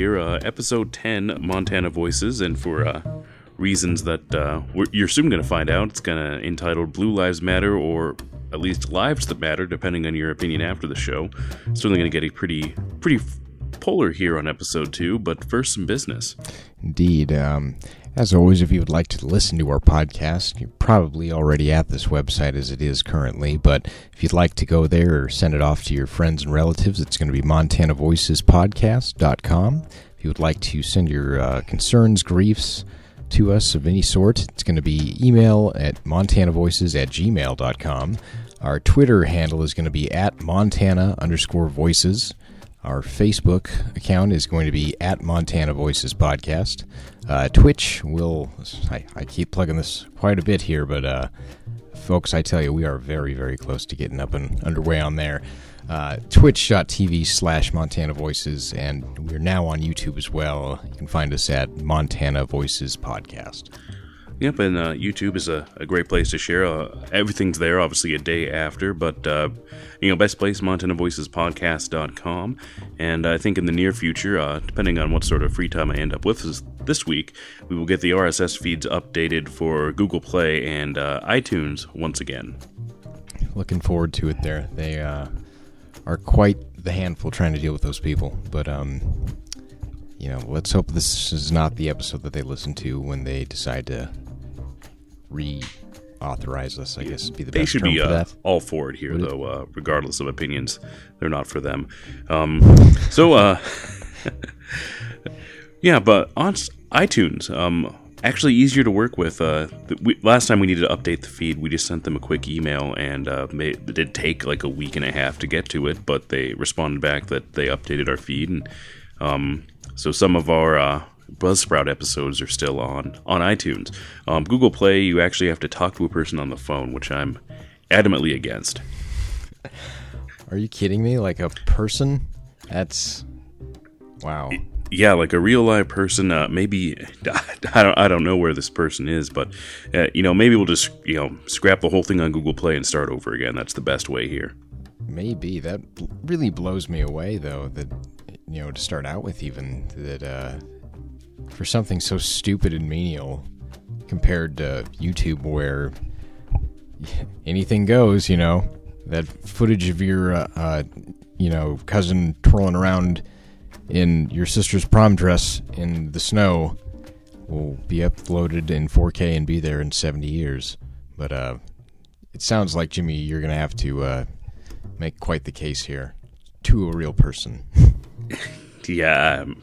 here, uh, episode 10, Montana Voices, and for uh, reasons that uh, you're soon going to find out, it's going to entitled Blue Lives Matter or at least Lives That Matter, depending on your opinion after the show. Certainly going to get a pretty, pretty polar here on episode two, but first, some business. Indeed. Um, as always, if you would like to listen to our podcast, you're probably already at this website as it is currently. But if you'd like to go there or send it off to your friends and relatives, it's going to be montanavoicespodcast.com. If you would like to send your uh, concerns, griefs to us of any sort, it's going to be email at montanavoices at gmail.com. Our Twitter handle is going to be at montana underscore voices. Our Facebook account is going to be at Montana Voices Podcast. Uh, Twitch will, I, I, keep plugging this quite a bit here, but uh, folks, I tell you, we are very, very close to getting up and underway on there. Uh, Twitch.tv slash Montana Voices, and we're now on YouTube as well. You can find us at Montana Voices Podcast. Yep, and uh, YouTube is a, a, great place to share. Uh, everything's there, obviously, a day after, but, uh, you know, best place, MontanaVoicesPodcast.com. And I think in the near future, uh, depending on what sort of free time I end up with this, this week, we will get the RSS feeds updated for Google Play and uh, iTunes once again. Looking forward to it there. They uh, are quite the handful trying to deal with those people, but, um, you know, let's hope this is not the episode that they listen to when they decide to reauthorize us. I guess be the best. they should be uh, all for it here, though. Uh, regardless of opinions, they're not for them. Um, so, uh, yeah, but on iTunes, um, actually easier to work with. Uh, we, last time we needed to update the feed, we just sent them a quick email, and uh, may, it did take like a week and a half to get to it, but they responded back that they updated our feed, and um, so some of our uh, Buzzsprout episodes are still on on iTunes. Um, Google Play, you actually have to talk to a person on the phone, which I'm adamantly against. Are you kidding me? Like a person? That's wow. Yeah, like a real live person. Uh, maybe I don't I don't know where this person is, but uh, you know maybe we'll just you know scrap the whole thing on Google Play and start over again. That's the best way here. Maybe that really blows me away, though. That you know, to start out with, even that uh, for something so stupid and menial compared to YouTube, where anything goes. You know, that footage of your uh, uh, you know cousin twirling around in your sister's prom dress in the snow will be uploaded in 4K and be there in 70 years. But uh, it sounds like Jimmy, you're gonna have to uh, make quite the case here to a real person. Yeah, I'm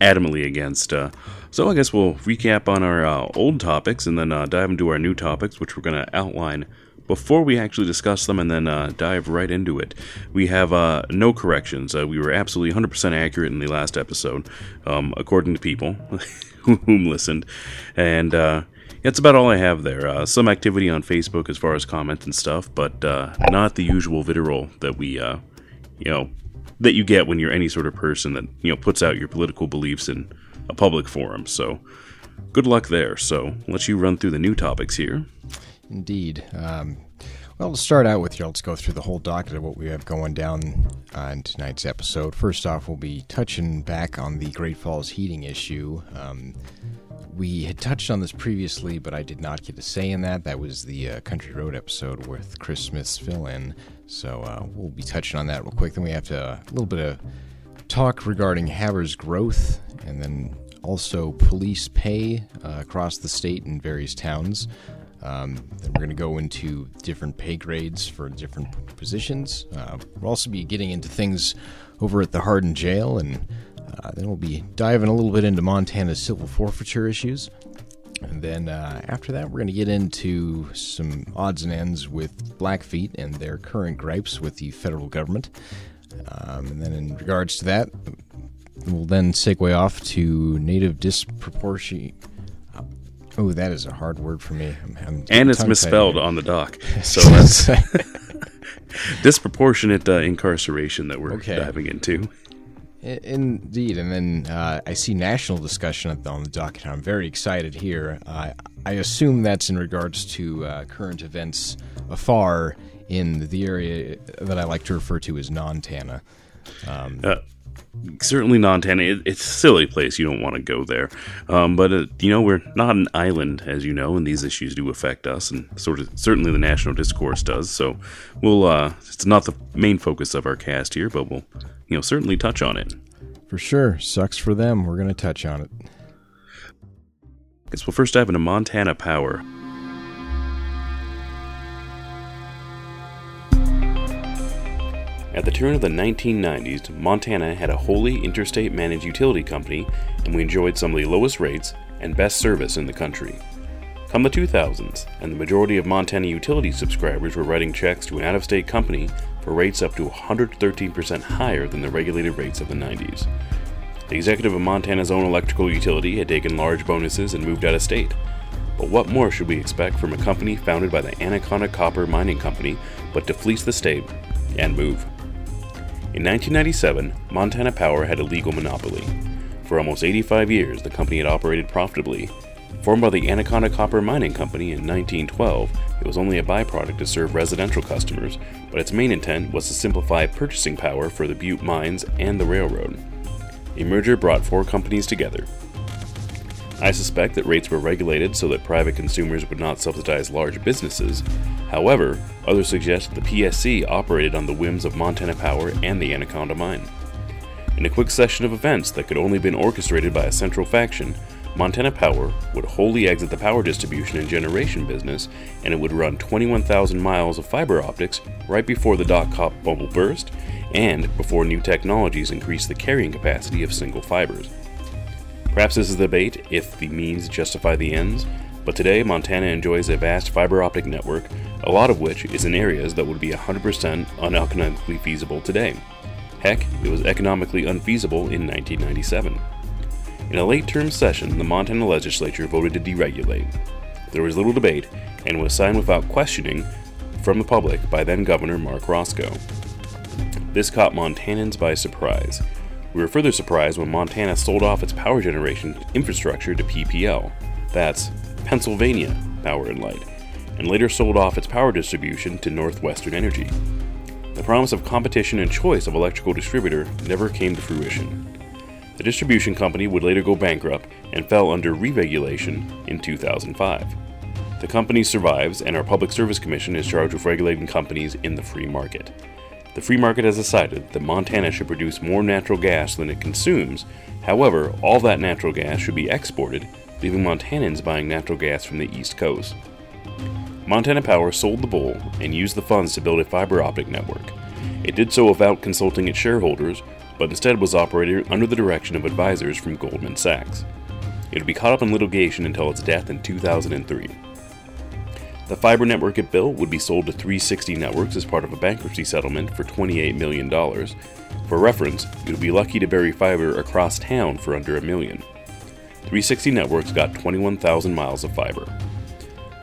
adamantly against. Uh, so I guess we'll recap on our uh, old topics and then uh, dive into our new topics, which we're going to outline before we actually discuss them and then uh, dive right into it. We have uh, no corrections. Uh, we were absolutely 100% accurate in the last episode, um, according to people whom listened. And that's about all I have there. Some activity on Facebook as far as comments and stuff, but not the usual vitriol that we, you know, that you get when you're any sort of person that you know puts out your political beliefs in a public forum. So, good luck there. So, let's you run through the new topics here. Indeed. Um, well, to start out with here, let's go through the whole docket of what we have going down on tonight's episode. First off, we'll be touching back on the Great Falls heating issue. Um, we had touched on this previously, but I did not get a say in that. That was the uh, Country Road episode with Chris Smith's fill in. So uh, we'll be touching on that real quick. Then we have to, a little bit of talk regarding Havre's growth and then also police pay uh, across the state in various towns. Um, then we're going to go into different pay grades for different positions. Uh, we'll also be getting into things over at the Hardin Jail, and uh, then we'll be diving a little bit into Montana's civil forfeiture issues. And then uh, after that, we're going to get into some odds and ends with Blackfeet and their current gripes with the federal government. Um, and then, in regards to that, we'll then segue off to native disproportion. Oh, that is a hard word for me. I'm, I'm And it's misspelled on the doc. So that's disproportionate uh, incarceration that we're Okay. diving into. Indeed, and then uh, I see national discussion on the- docket. I'm very excited here. Uh, I assume that's in regards to uh, current events afar in the area that I like to refer to as non-Tana. Um, Uh, certainly Montana. It, it's a silly place. You don't want to go there. Um, but uh, you know, we're not an island, as you know, and these issues do affect us, and sort of certainly the national discourse does. So we'll. Uh, it's not the main focus of our cast here, but we'll, you know, certainly touch on it. for sure. Sucks for them. We're going to touch on it. I Guess we'll first dive into Montana Power. At the turn of the 1990s, Montana had a wholly interstate managed utility company, and we enjoyed some of the lowest rates and best service in the country. Come the 2000s, and the majority of Montana utility subscribers were writing checks to an out of state company for rates up to 113% higher than the regulated rates of the 90s. The executive of Montana's own electrical utility had taken large bonuses and moved out of state. But what more should we expect from a company founded by the Anaconda Copper Mining Company but to fleece the state and move? In 1997, Montana Power had a legal monopoly. For almost 85 years, the company had operated profitably. Formed by the Anaconda Copper Mining Company in 1912, it was only a byproduct to serve residential customers, but its main intent was to simplify purchasing power for the Butte mines and the railroad. A merger brought four companies together. I suspect that rates were regulated so that private consumers would not subsidize large businesses. However, others suggest that the PSC operated on the whims of Montana Power and the Anaconda Mine. In a quick session of events that could only have been orchestrated by a central faction, Montana Power would wholly exit the power distribution and generation business, and it would run 21,000 miles of fiber optics right before the dot com bubble burst and before new technologies increased the carrying capacity of single fibers. Perhaps this is the debate if the means justify the ends, but today Montana enjoys a vast fiber optic network, a lot of which is in areas that would be 100% uneconomically feasible today. Heck, it was economically unfeasible in 1997. In a late term session, the Montana legislature voted to deregulate. There was little debate and was signed without questioning from the public by then Governor Marc Racicot. This caught Montanans by surprise. We were further surprised when Montana sold off its power generation infrastructure to PPL, that's Pennsylvania Power and Light, and later sold off its power distribution to Northwestern Energy. The promise of competition and choice of electrical distributor never came to fruition. The distribution company would later go bankrupt and fell under re-regulation in 2005. The company survives, and our Public Service Commission is charged with regulating companies in the free market. The free market has decided that Montana should produce more natural gas than it consumes. However, all that natural gas should be exported, leaving Montanans buying natural gas from the East Coast. Montana Power sold the bull and used the funds to build a fiber optic network. It did so without consulting its shareholders, but instead was operated under the direction of advisors from Goldman Sachs. It would be caught up in litigation until its death in 2003. The fiber network it built would be sold to 360 Networks as part of a bankruptcy settlement for $28 million. For reference, you would be lucky to bury fiber across town for under a million. 360 Networks got 21,000 miles of fiber.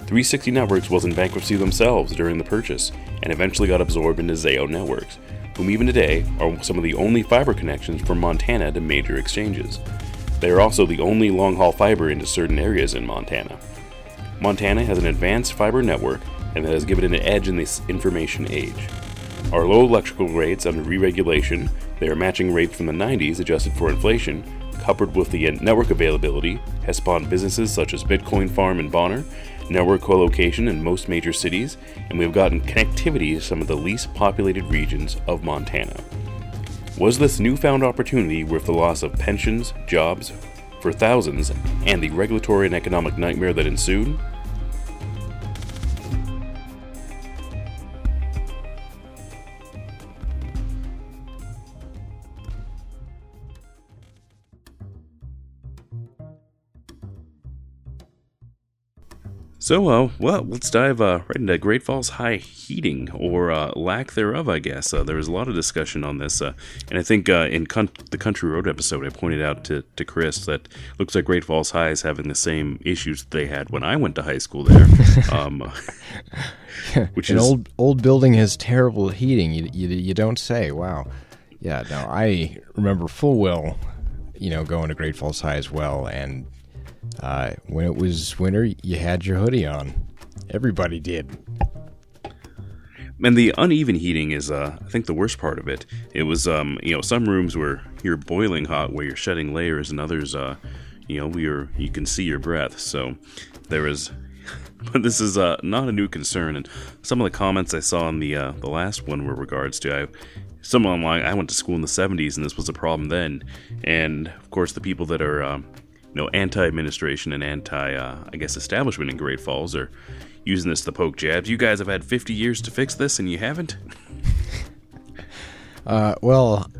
360 Networks was in bankruptcy themselves during the purchase and eventually got absorbed into Zayo Networks, whom even today are some of the only fiber connections from Montana to major exchanges. They are also the only long haul fiber into certain areas in Montana. Montana has an advanced fiber network and that has given it an edge in this information age. Our low electrical rates under re-regulation, they are matching rates from the 90s adjusted for inflation, coupled with the uh, network availability, has spawned businesses such as Bitcoin Farm in Bonner, network co-location in most major cities, and we have gotten connectivity to some of the least populated regions of Montana. Was this newfound opportunity worth the loss of pensions, jobs for thousands, and the regulatory and economic nightmare that ensued? So, uh, well, let's dive uh, right into Great Falls High heating, or uh, lack thereof, I guess. Uh, there was a lot of discussion on this, uh, and I think uh, in con- the Country Road episode, I pointed out to, to Chris that looks like Great Falls High is having the same issues they had when I went to high school there. um, which An is old old building has terrible heating. You, you you don't say. Wow. Yeah. No, I remember full well. You know, going to Great Falls High as well, and uh, when it was winter, you had your hoodie on. Everybody did. and the uneven heating is, uh, I think, the worst part of it. It was, um, you know, some rooms where you're boiling hot, where you're shedding layers, and others, uh, you know, you're you can see your breath. So there is, but this is uh, not a new concern. And some of the comments I saw in the uh, the last one were regards to I, someone like I went to school in the '70s, and this was a problem then. And of course, the people that are, um, know, anti-administration and anti, uh, I guess, establishment in Great Falls are using this to poke jabs. You guys have had 50 years to fix this, and you haven't. Uh, well,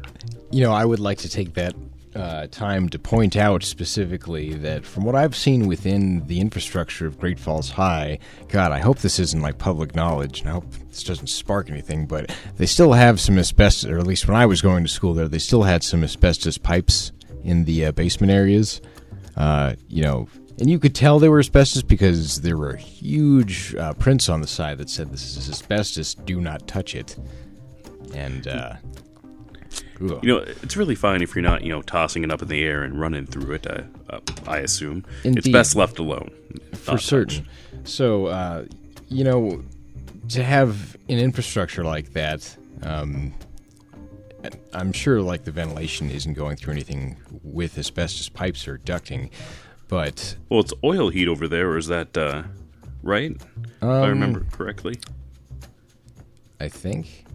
you know, I would like to take that uh, time to point out specifically that from what I've seen within the infrastructure of Great Falls High, God, I hope this isn't like public knowledge, and I hope this doesn't spark anything, but they still have some asbestos, or at least when I was going to school there, they still had some asbestos pipes in the uh, basement areas. Uh, you know, and you could tell they were asbestos because there were huge uh, prints on the side that said, This is asbestos, do not touch it. And, uh, you know, it's really fine if you're not, you know, tossing it up in the air and running through it. Uh, uh, I assume Indeed. it's best left alone for certain. So, uh, you know, to have an infrastructure like that, um, I'm sure like the ventilation isn't going through anything with asbestos pipes or ducting, but well, it's oil heat over there, or is that uh, right? Um, if I remember um, correctly. I think.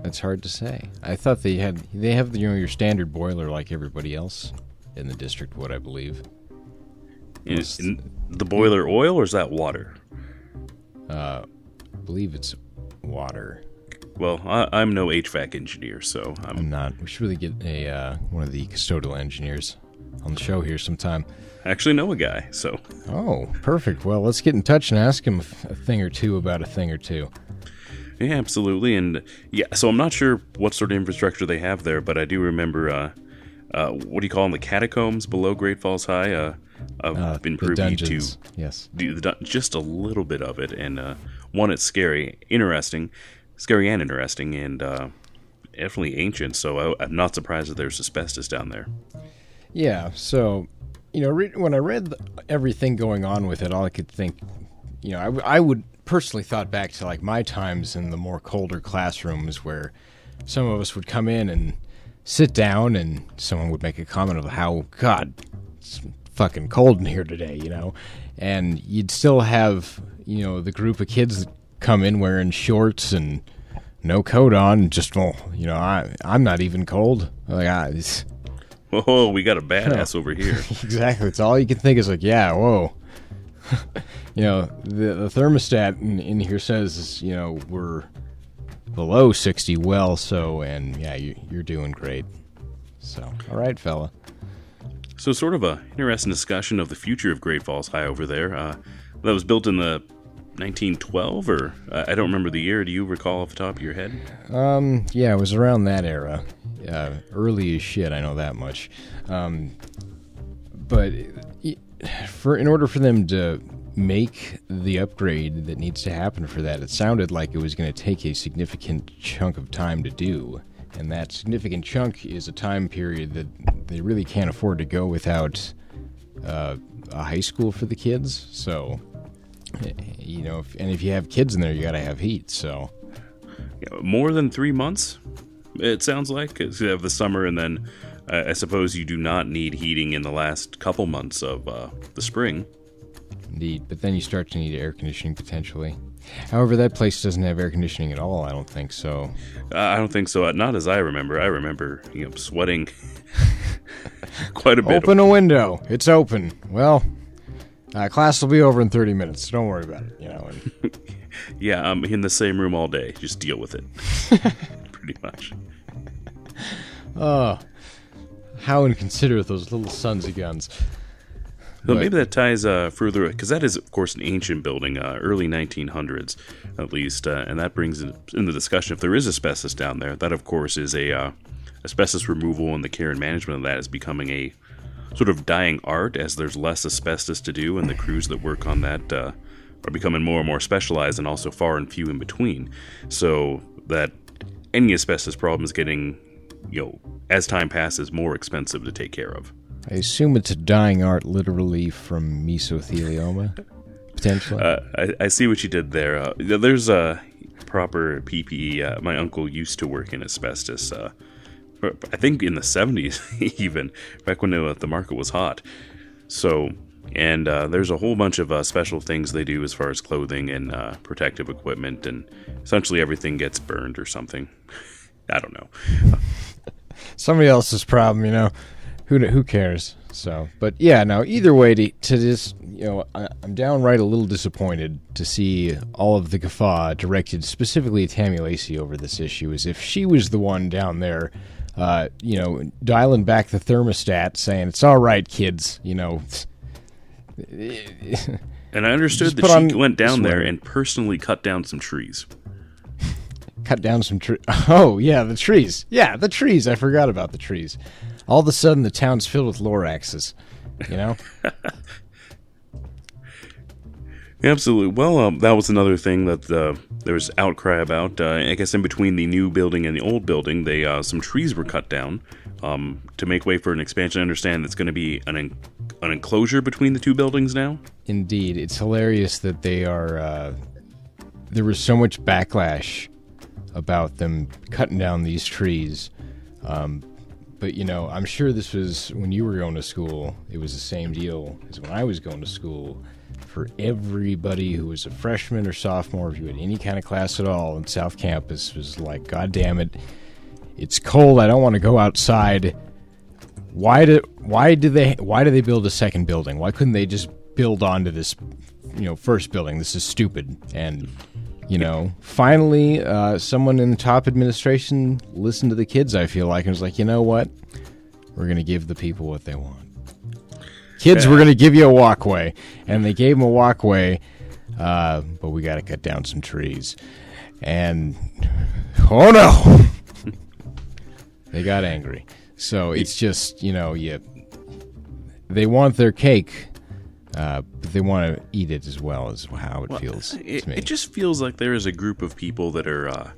That's hard to say. I thought they had they have you know your standard boiler like everybody else in the district. What I believe. Is the boiler oil or is that water? Uh, I believe it's water. Well, I, am no HVAC engineer, so I'm, I'm, not. We should really get a uh, one of the custodial engineers on the show here sometime. I actually know a guy, so. Oh, perfect. Well, let's get in touch and ask him a thing or two about a thing or two. Yeah, absolutely. And yeah, so I'm not sure what sort of infrastructure they have there, but I do remember, uh, uh, what do you call them, the catacombs below Great Falls High? Uh, I've uh, been privy to yes, just a little bit of it, and uh, one, it's scary, interesting, scary and interesting, and uh, definitely ancient. So I, am not surprised that there's asbestos down there. Yeah. So, you know, re- when I read everything going on with it, all I could think, you know, I, I would personally thought back to like my times in the more colder classrooms where some of us would come in and sit down and someone would make a comment of how god it's fucking cold in here today you know and you'd still have you know the group of kids come in wearing shorts and no coat on just well you know i i'm not even cold like i whoa we got a badass over here exactly it's all you can think is like yeah whoa you know, the, the thermostat in, in, here says, you know, we're below 60 well, so, and yeah, you, you're doing great. So, all right, fella. So, sort of a interesting discussion of the future of Great Falls High over there. Uh, that was built in the 1912, or uh, I don't remember the year. Do you recall off the top of your head? Um, yeah, it was around that era. Uh, early as shit, I know that much. Um, but for in order for them to make the upgrade that needs to happen for that, it sounded like it was going to take a significant chunk of time to do. And that significant chunk is a time period that they really can't afford to go without uh, a high school for the kids. So, you know, if, and if you have kids in there, you got to have heat. So, yeah, more than three months, it sounds like. Because you have the summer and then I suppose you do not need heating in the last couple months of uh, the spring. Indeed, but then you start to need air conditioning potentially. However, that place doesn't have air conditioning at all. I don't think so. Uh, I don't think so. Not as I remember. I remember, you know, sweating quite a bit. Open a window. It's open. Well, uh, class will be over in 30 minutes. So don't worry about it. You know. And... yeah, I'm in the same room all day. Just deal with it. Pretty much. Oh, how inconsiderate those little sons of guns. So maybe that ties uh, further because that is, of course, an ancient building, uh, early 1900s at least, uh, and that brings in, in, the discussion if there is asbestos down there. That, of course, is a uh, asbestos removal and the care and management of that is becoming a sort of dying art as there's less asbestos to do, and the crews that work on that uh, are becoming more and more specialized and also far and few in between. So that any asbestos problem is getting, you know, as time passes, more expensive to take care of. I assume it's a dying art, literally from mesothelioma, potentially. Uh, I, I, see what you did there. Uh, there's a proper PPE. Uh, my uncle used to work in asbestos. Uh, I think in the 70s, even back when the, the market was hot. So, and uh, there's a whole bunch of uh, special things they do as far as clothing and uh, protective equipment, and essentially everything gets burned or something. I don't know. Somebody else's problem, you know. Who who cares? So, but yeah, now either way, to, to just you know, I, am downright a little disappointed to see all of the guffaw directed specifically at Tammy Lacey over this issue, as if she was the one down there, uh, you know, dialing back the thermostat, saying it's all right, kids, you know. and I understood that she went down there and personally cut down some trees. Cut down some trees. Oh yeah, the trees. Yeah, the trees. I forgot about the trees all of a sudden the town's filled with Loraxes. You know. Absolutely. Well, um, that was another thing that uh, there was outcry about. Uh, I guess in between the new building and the old building, they uh, some trees were cut down um, to make way for an expansion. I understand it's going to be an en- an enclosure between the two buildings now. Indeed, it's hilarious that they are. Uh, there was so much backlash about them cutting down these trees. Um, but you know, I'm sure this was when you were going to school. It was the same deal as when I was going to school. For everybody who was a freshman or sophomore, if you had any kind of class at all in South Campus, was like, "God damn it, it's cold. I don't want to go outside." Why do why do they why do they build a second building? Why couldn't they just build onto this, you know, first building? This is stupid. And you know, finally, uh, someone in the top administration listened to the kids. I feel like and was like, you know what, we're to give the people what they want. Kids, yeah. we're going to give you a walkway, and they gave them a walkway, uh, but we got to cut down some trees. And oh no, they got angry. So it's just you know, you they want their cake uh, but they want to eat it as well as how it well, feels it, it, just feels like there is a group of people that are uh,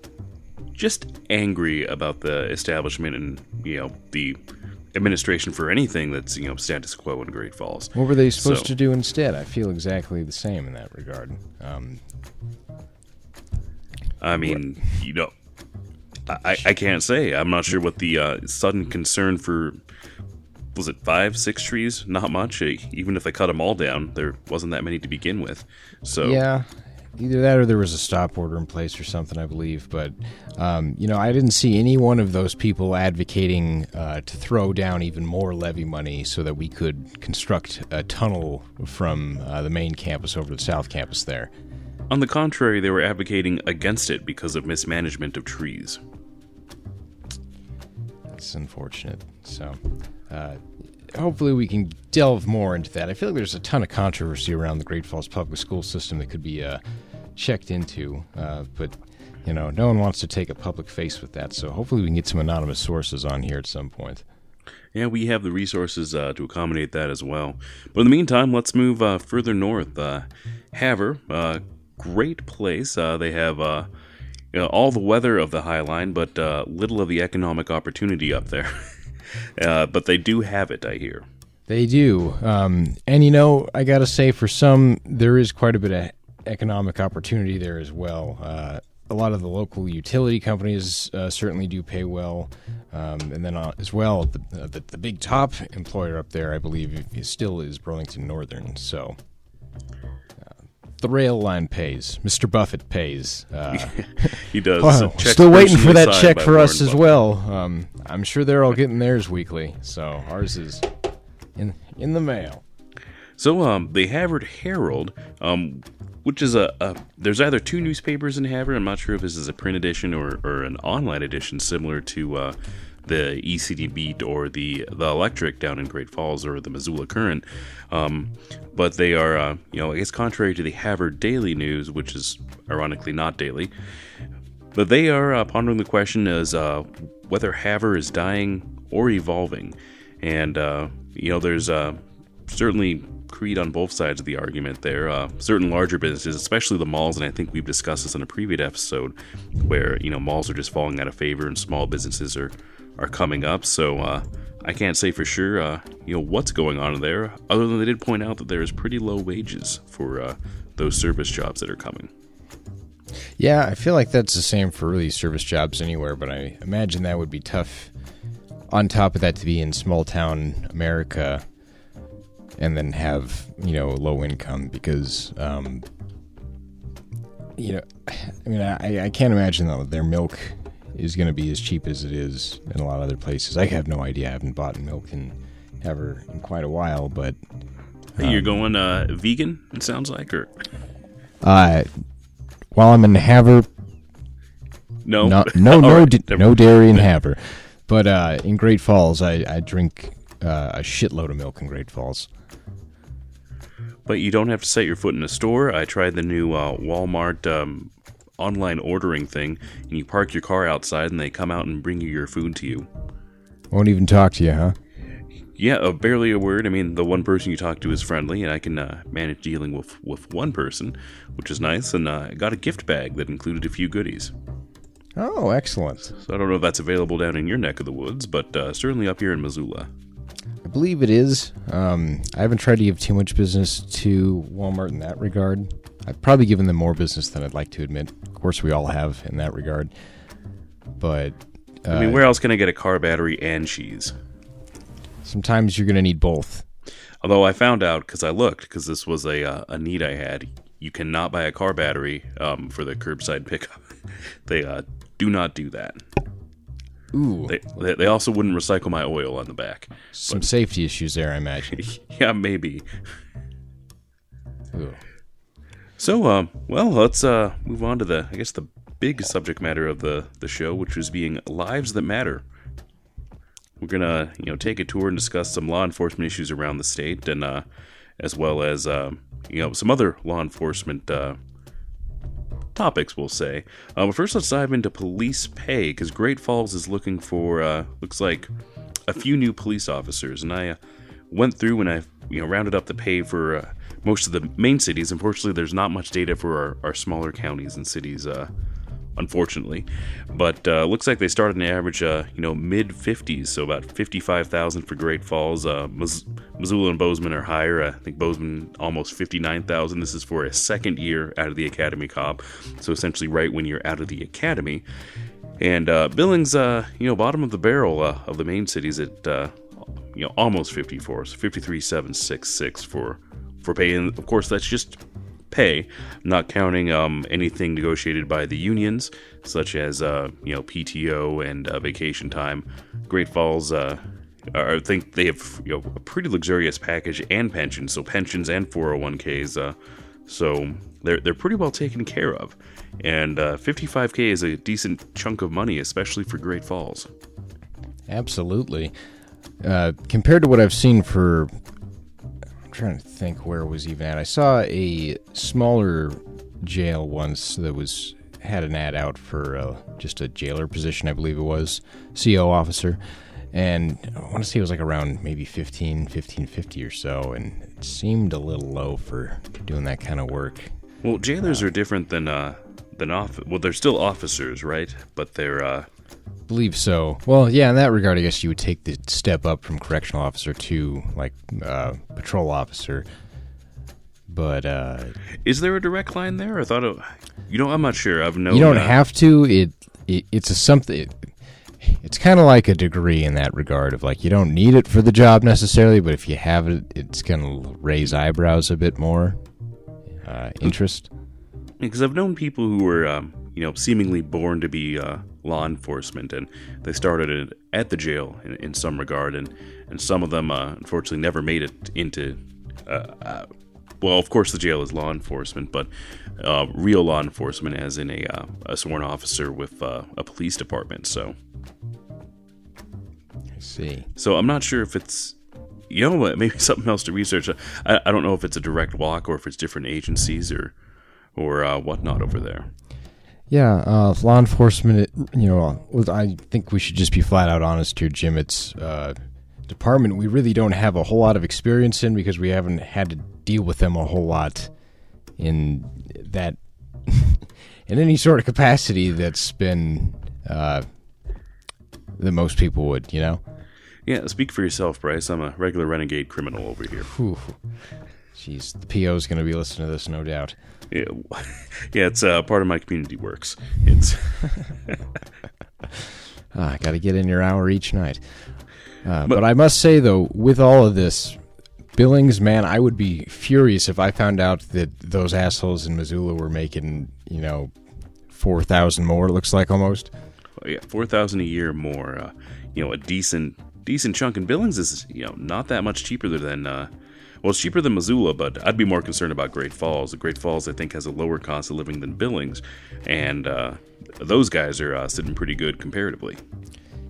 just angry about the establishment and you know the administration for anything that's you know status quo in Great Falls. What were they supposed so, to do instead? I feel exactly the same in that regard. Um, I mean, what? you know, I, I can't say. I'm not sure what the uh, sudden concern for was it five, six trees? Not much. Even if they cut them all down, there wasn't that many to begin with. So yeah, either that or there was a stop order in place or something, I believe. But um, you know, I didn't see any one of those people advocating uh, to throw down even more levy money so that we could construct a tunnel from uh, the main campus over to the south campus there. On the contrary, they were advocating against it because of mismanagement of trees. That's unfortunate. So, uh, hopefully we can delve more into that. I feel like there's a ton of controversy around the Great Falls public school system that could be uh, checked into, uh, but you know, no one wants to take a public face with that. So hopefully we can get some anonymous sources on here at some point. Yeah, we have the resources uh, to accommodate that as well. But in the meantime, let's move uh, further north. Uh, Havre, uh, great place. they have you know, all the weather of the High Line, but little of the economic opportunity up there. uh, but they do have it, I hear. They do. Um, and, you know, I got to say, for some, there is quite a bit of economic opportunity there as well. Uh, a lot of the local utility companies uh, certainly do pay well. Um, and then uh, as well, the, the, the, big top employer up there, I believe, is, still is Burlington Northern. So the rail line pays. Mr. Buffett pays. Uh, he does. Still waiting for that check for us Warren as well. Um, I'm sure they're all getting theirs weekly, so ours is in in the mail. So um, the Havre Herald, um, which is a, a, there's either two newspapers in Havre. I'm not sure if this is a print edition or, or an online edition, similar to uh, the ECD Beat or the the Electric down in Great Falls or the Missoula Current. Um, but they are, uh, you know, I guess contrary to the Havre Daily News, which is ironically not daily. But they are uh, pondering the question as uh, whether Havre is dying or evolving. And, uh, you know, there's uh, certainly creed on both sides of the argument there. Uh, certain larger businesses, especially the malls, and I think we've discussed this in a previous episode, where, you know, malls are just falling out of favor and small businesses are are coming up. So uh, I can't say for sure, uh, you know, what's going on there. Other than they did point out that there is pretty low wages for uh, those service jobs that are coming. Yeah, I feel like that's the same for really service jobs anywhere, but I imagine that would be tough. On top of that, to be in small town America and then have you know low income because um, you know, I mean, I, I can't imagine though their milk is going to be as cheap as it is in a lot of other places. I have no idea. I haven't bought milk in ever in quite a while, but Hey, you're going uh, vegan. It sounds like, or uh, while I'm in Havre, no, no, no, no, right, no dairy in Havre, but uh, in Great Falls, I, I drink uh, a shitload of milk in Great Falls. But you don't have to set your foot in a store. I tried the new uh, Walmart um, online ordering thing, and you park your car outside, and they come out and bring you your food to you. Won't even talk to you, huh? Yeah, uh, barely a word. I mean, the one person you talk to is friendly, and I can uh, manage dealing with with one person, which is nice. And uh, I got a gift bag that included a few goodies. Oh, excellent. So I don't know if that's available down in your neck of the woods, but uh, certainly up here in Missoula. I believe it is. Um, I haven't tried to give too much business to Walmart in that regard. I've probably given them more business than I'd like to admit. Of course, we all have in that regard. But uh, I mean, where else can I get a car battery and cheese? sometimes you're going to need both. Although I found out because I looked because this was a uh, a need I had. You cannot buy a car battery um, for the curbside pickup. they uh, do not do that. Ooh, They, they also wouldn't recycle my oil on the back. some safety issues there, I imagine. yeah, maybe. Ooh. So, um, well, let's uh, move on to the, I guess, the big subject matter of the the show, which was being lives that matter. We're gonna, you know, take a tour and discuss some law enforcement issues around the state, and uh, as well as, um, you know, some other law enforcement uh, topics. We'll say. Uh, but first, let's dive into police pay because Great Falls is looking for, uh, looks like, a few new police officers, and I uh, went through and I, you know, rounded up the pay for uh, most of the main cities. Unfortunately, there's not much data for our, our smaller counties and cities. Unfortunately. But uh, looks like they started an average, uh, you know, mid 50s, so about 55,000 for Great Falls. Uh, Mis- Missoula and Bozeman are higher. I think Bozeman almost 59,000. This is for a second year out of the academy cop, so essentially right when you're out of the academy. And uh, Billings, uh, you know, bottom of the barrel uh, of the main cities at, you know, almost 54, so 53,766 for for pay. And of course, that's just pay, not counting um, anything negotiated by the unions, such as uh, you know PTO and uh, vacation time. Great Falls, uh, I think they have you know a pretty luxurious package and pensions, so pensions and 401ks. Uh, so they're they're pretty well taken care of, and uh, 55k is a decent chunk of money, especially for Great Falls. Absolutely. Uh, compared to what I've seen for, trying to think where it was even at. I saw a smaller jail once that was had an ad out for uh, just a jailer position, I believe it was, CO officer, and I want to say it was like around maybe 15, 1550 or so, and it seemed a little low for doing that kind of work. Well, jailers are different than uh, than off. Well, they're still officers, right? But they're uh, believe so. Well, yeah, in that regard, I guess you would take the step up from correctional officer to like uh, patrol officer. But uh, Is there a direct line there? I thought it. You know, I'm not sure. I've known. you don't uh, have to. It, it it's a something. It, it's kind of like a degree in that regard of like you don't need it for the job necessarily, but if you have it, it's gonna raise eyebrows a bit more. Uh, interest. because I've known people who were, um, you know, seemingly born to be uh, law enforcement, and they started it at the jail in, in some regard, and and some of them, uh, unfortunately, never made it into. Uh, uh, well, of course, the jail is law enforcement, but uh, real law enforcement, as in a, uh, a sworn officer with uh, a police department. So, I see. so I'm not sure if it's, you know, what, maybe something else to research. I, I don't know if it's a direct walk or if it's different agencies or or uh, whatnot over there. Yeah, uh, law enforcement. You know, I think we should just be flat out honest here, Jim. It's uh, department we really don't have a whole lot of experience in because we haven't had to deal with them a whole lot in that in any sort of capacity that's been uh, that most people would. You know. Yeah, speak for yourself, Bryce. I'm a regular renegade criminal over here. Whew. Jeez, the PO is going to be listening to this, no doubt. Yeah, yeah it's uh, part of my community works. It's ah, I got to get in your hour each night. Uh, but, but I must say, though, with all of this, Billings, man, I would be furious if I found out that those assholes in Missoula were making, you know, four thousand more. It looks like almost. Well, yeah, four thousand a year more. Uh, you know, a decent decent chunk. And Billings is you know not that much cheaper than. Uh, well, it's cheaper than Missoula, but I'd be more concerned about Great Falls. Great Falls, I think, has a lower cost of living than Billings, and uh, those guys are uh, sitting pretty good comparatively.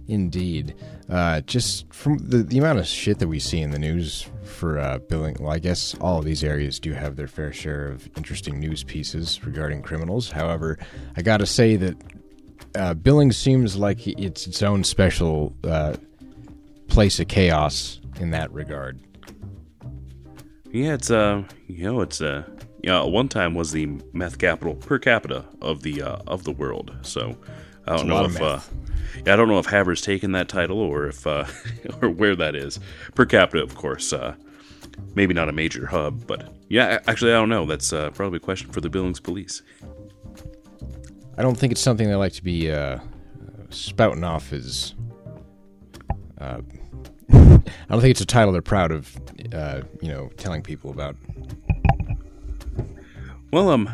Indeed. Uh, just from the, the amount of shit that we see in the news for uh, well, I guess all of these areas do have their fair share of interesting news pieces regarding criminals. However, I got to say that uh, billing seems like it's its own special uh, place of chaos in that regard. Yeah, it's uh, you know, it's uh, yeah. One time was the meth capital per capita of the uh, of the world. So I don't know if uh, yeah, I don't know if Havre's taken that title or if uh, or where that is per capita. Of course, uh, maybe not a major hub, but yeah, actually, I don't know. That's uh, probably a question for the Billings Police. I don't think it's something they like to be uh, spouting off as. Uh, I don't think it's a title they're proud of, uh, you know, telling people about. Well, um,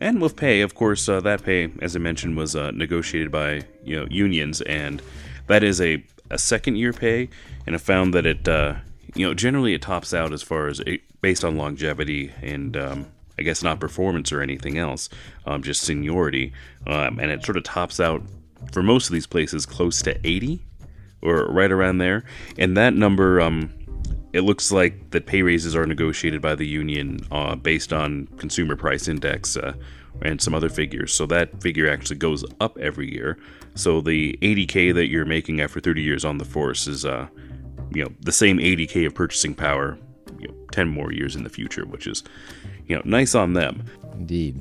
and with pay, of course, uh, that pay, as I mentioned, was uh, negotiated by you know unions, and that is a, a second year pay. And I found that it, uh, you know, generally it tops out as far as it, based on longevity and um, I guess not performance or anything else, um, just seniority, um, and it sort of tops out for most of these places close to eighty or right around there. And that number, um, it looks like that pay raises are negotiated by the union uh, based on consumer price index uh, and some other figures. So that figure actually goes up every year. So the 80k that you're making after 30 years on the force is, uh, you know, the same 80k of purchasing power, you know, 10 more years in the future, which is, you know, nice on them. Indeed.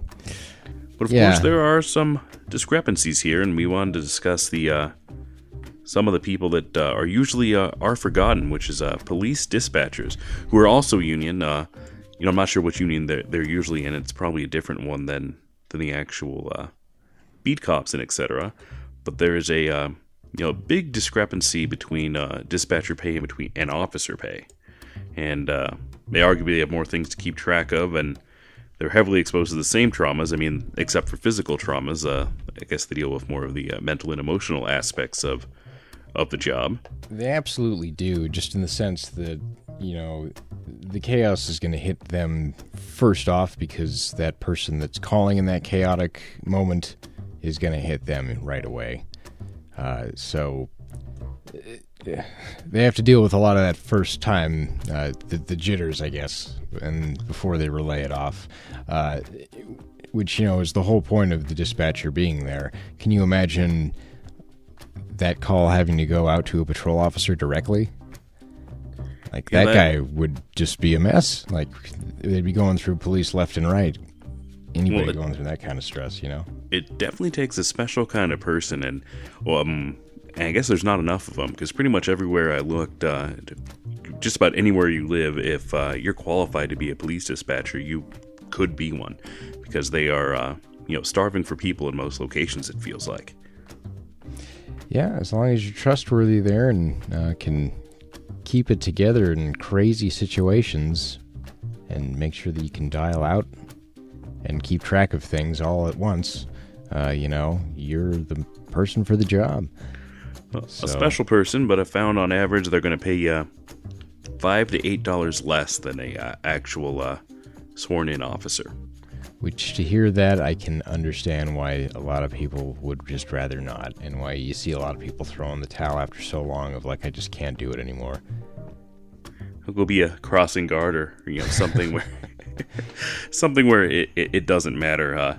But of yeah. course, there are some discrepancies here, and we wanted to discuss the uh, some of the people that uh, are usually uh, are forgotten, which is uh, police dispatchers, who are also union. Uh, you know, I'm not sure which union they're, they're usually in. It's probably a different one than than the actual uh, beat cops and etc. But there is a uh, you know big discrepancy between dispatcher pay and between and officer pay, and they arguably have more things to keep track of and they're heavily exposed to the same traumas. I mean, except for physical traumas, I guess they deal with more of the mental and emotional aspects of of the job. They absolutely do, just in the sense that, you know, the chaos is going to hit them first off because that person that's calling in that chaotic moment is going to hit them right away. Uh, so they have to deal with a lot of that first time, uh, the, the, jitters, I guess, and before they relay it off. Uh, which, you know, is the whole point of the dispatcher being there. Can you imagine that call having to go out to a patrol officer directly. Like yeah, that, that, guy would just be a mess. Like they'd be going through police left and right. Anybody well, it, going through that kind of stress, you know. It definitely takes a special kind of person, and well, um, I guess there's not enough of them because pretty much everywhere I looked, uh, just about anywhere you live, if uh, you're qualified to be a police dispatcher, you could be one because they are, uh, you know, starving for people in most locations. It feels like yeah, as long as you're trustworthy there and uh, can keep it together in crazy situations and make sure that you can dial out and keep track of things all at once, uh, you know, you're the person for the job. So. A special person, but I found on average they're going to pay you five to eight dollars less than a uh, actual uh, sworn in officer. Which to hear that, I can understand why a lot of people would just rather not, and why you see a lot of people throwing the towel after so long of like, I just can't do it anymore. It will be a crossing guard or you know something where something where it, it, it doesn't matter. Uh,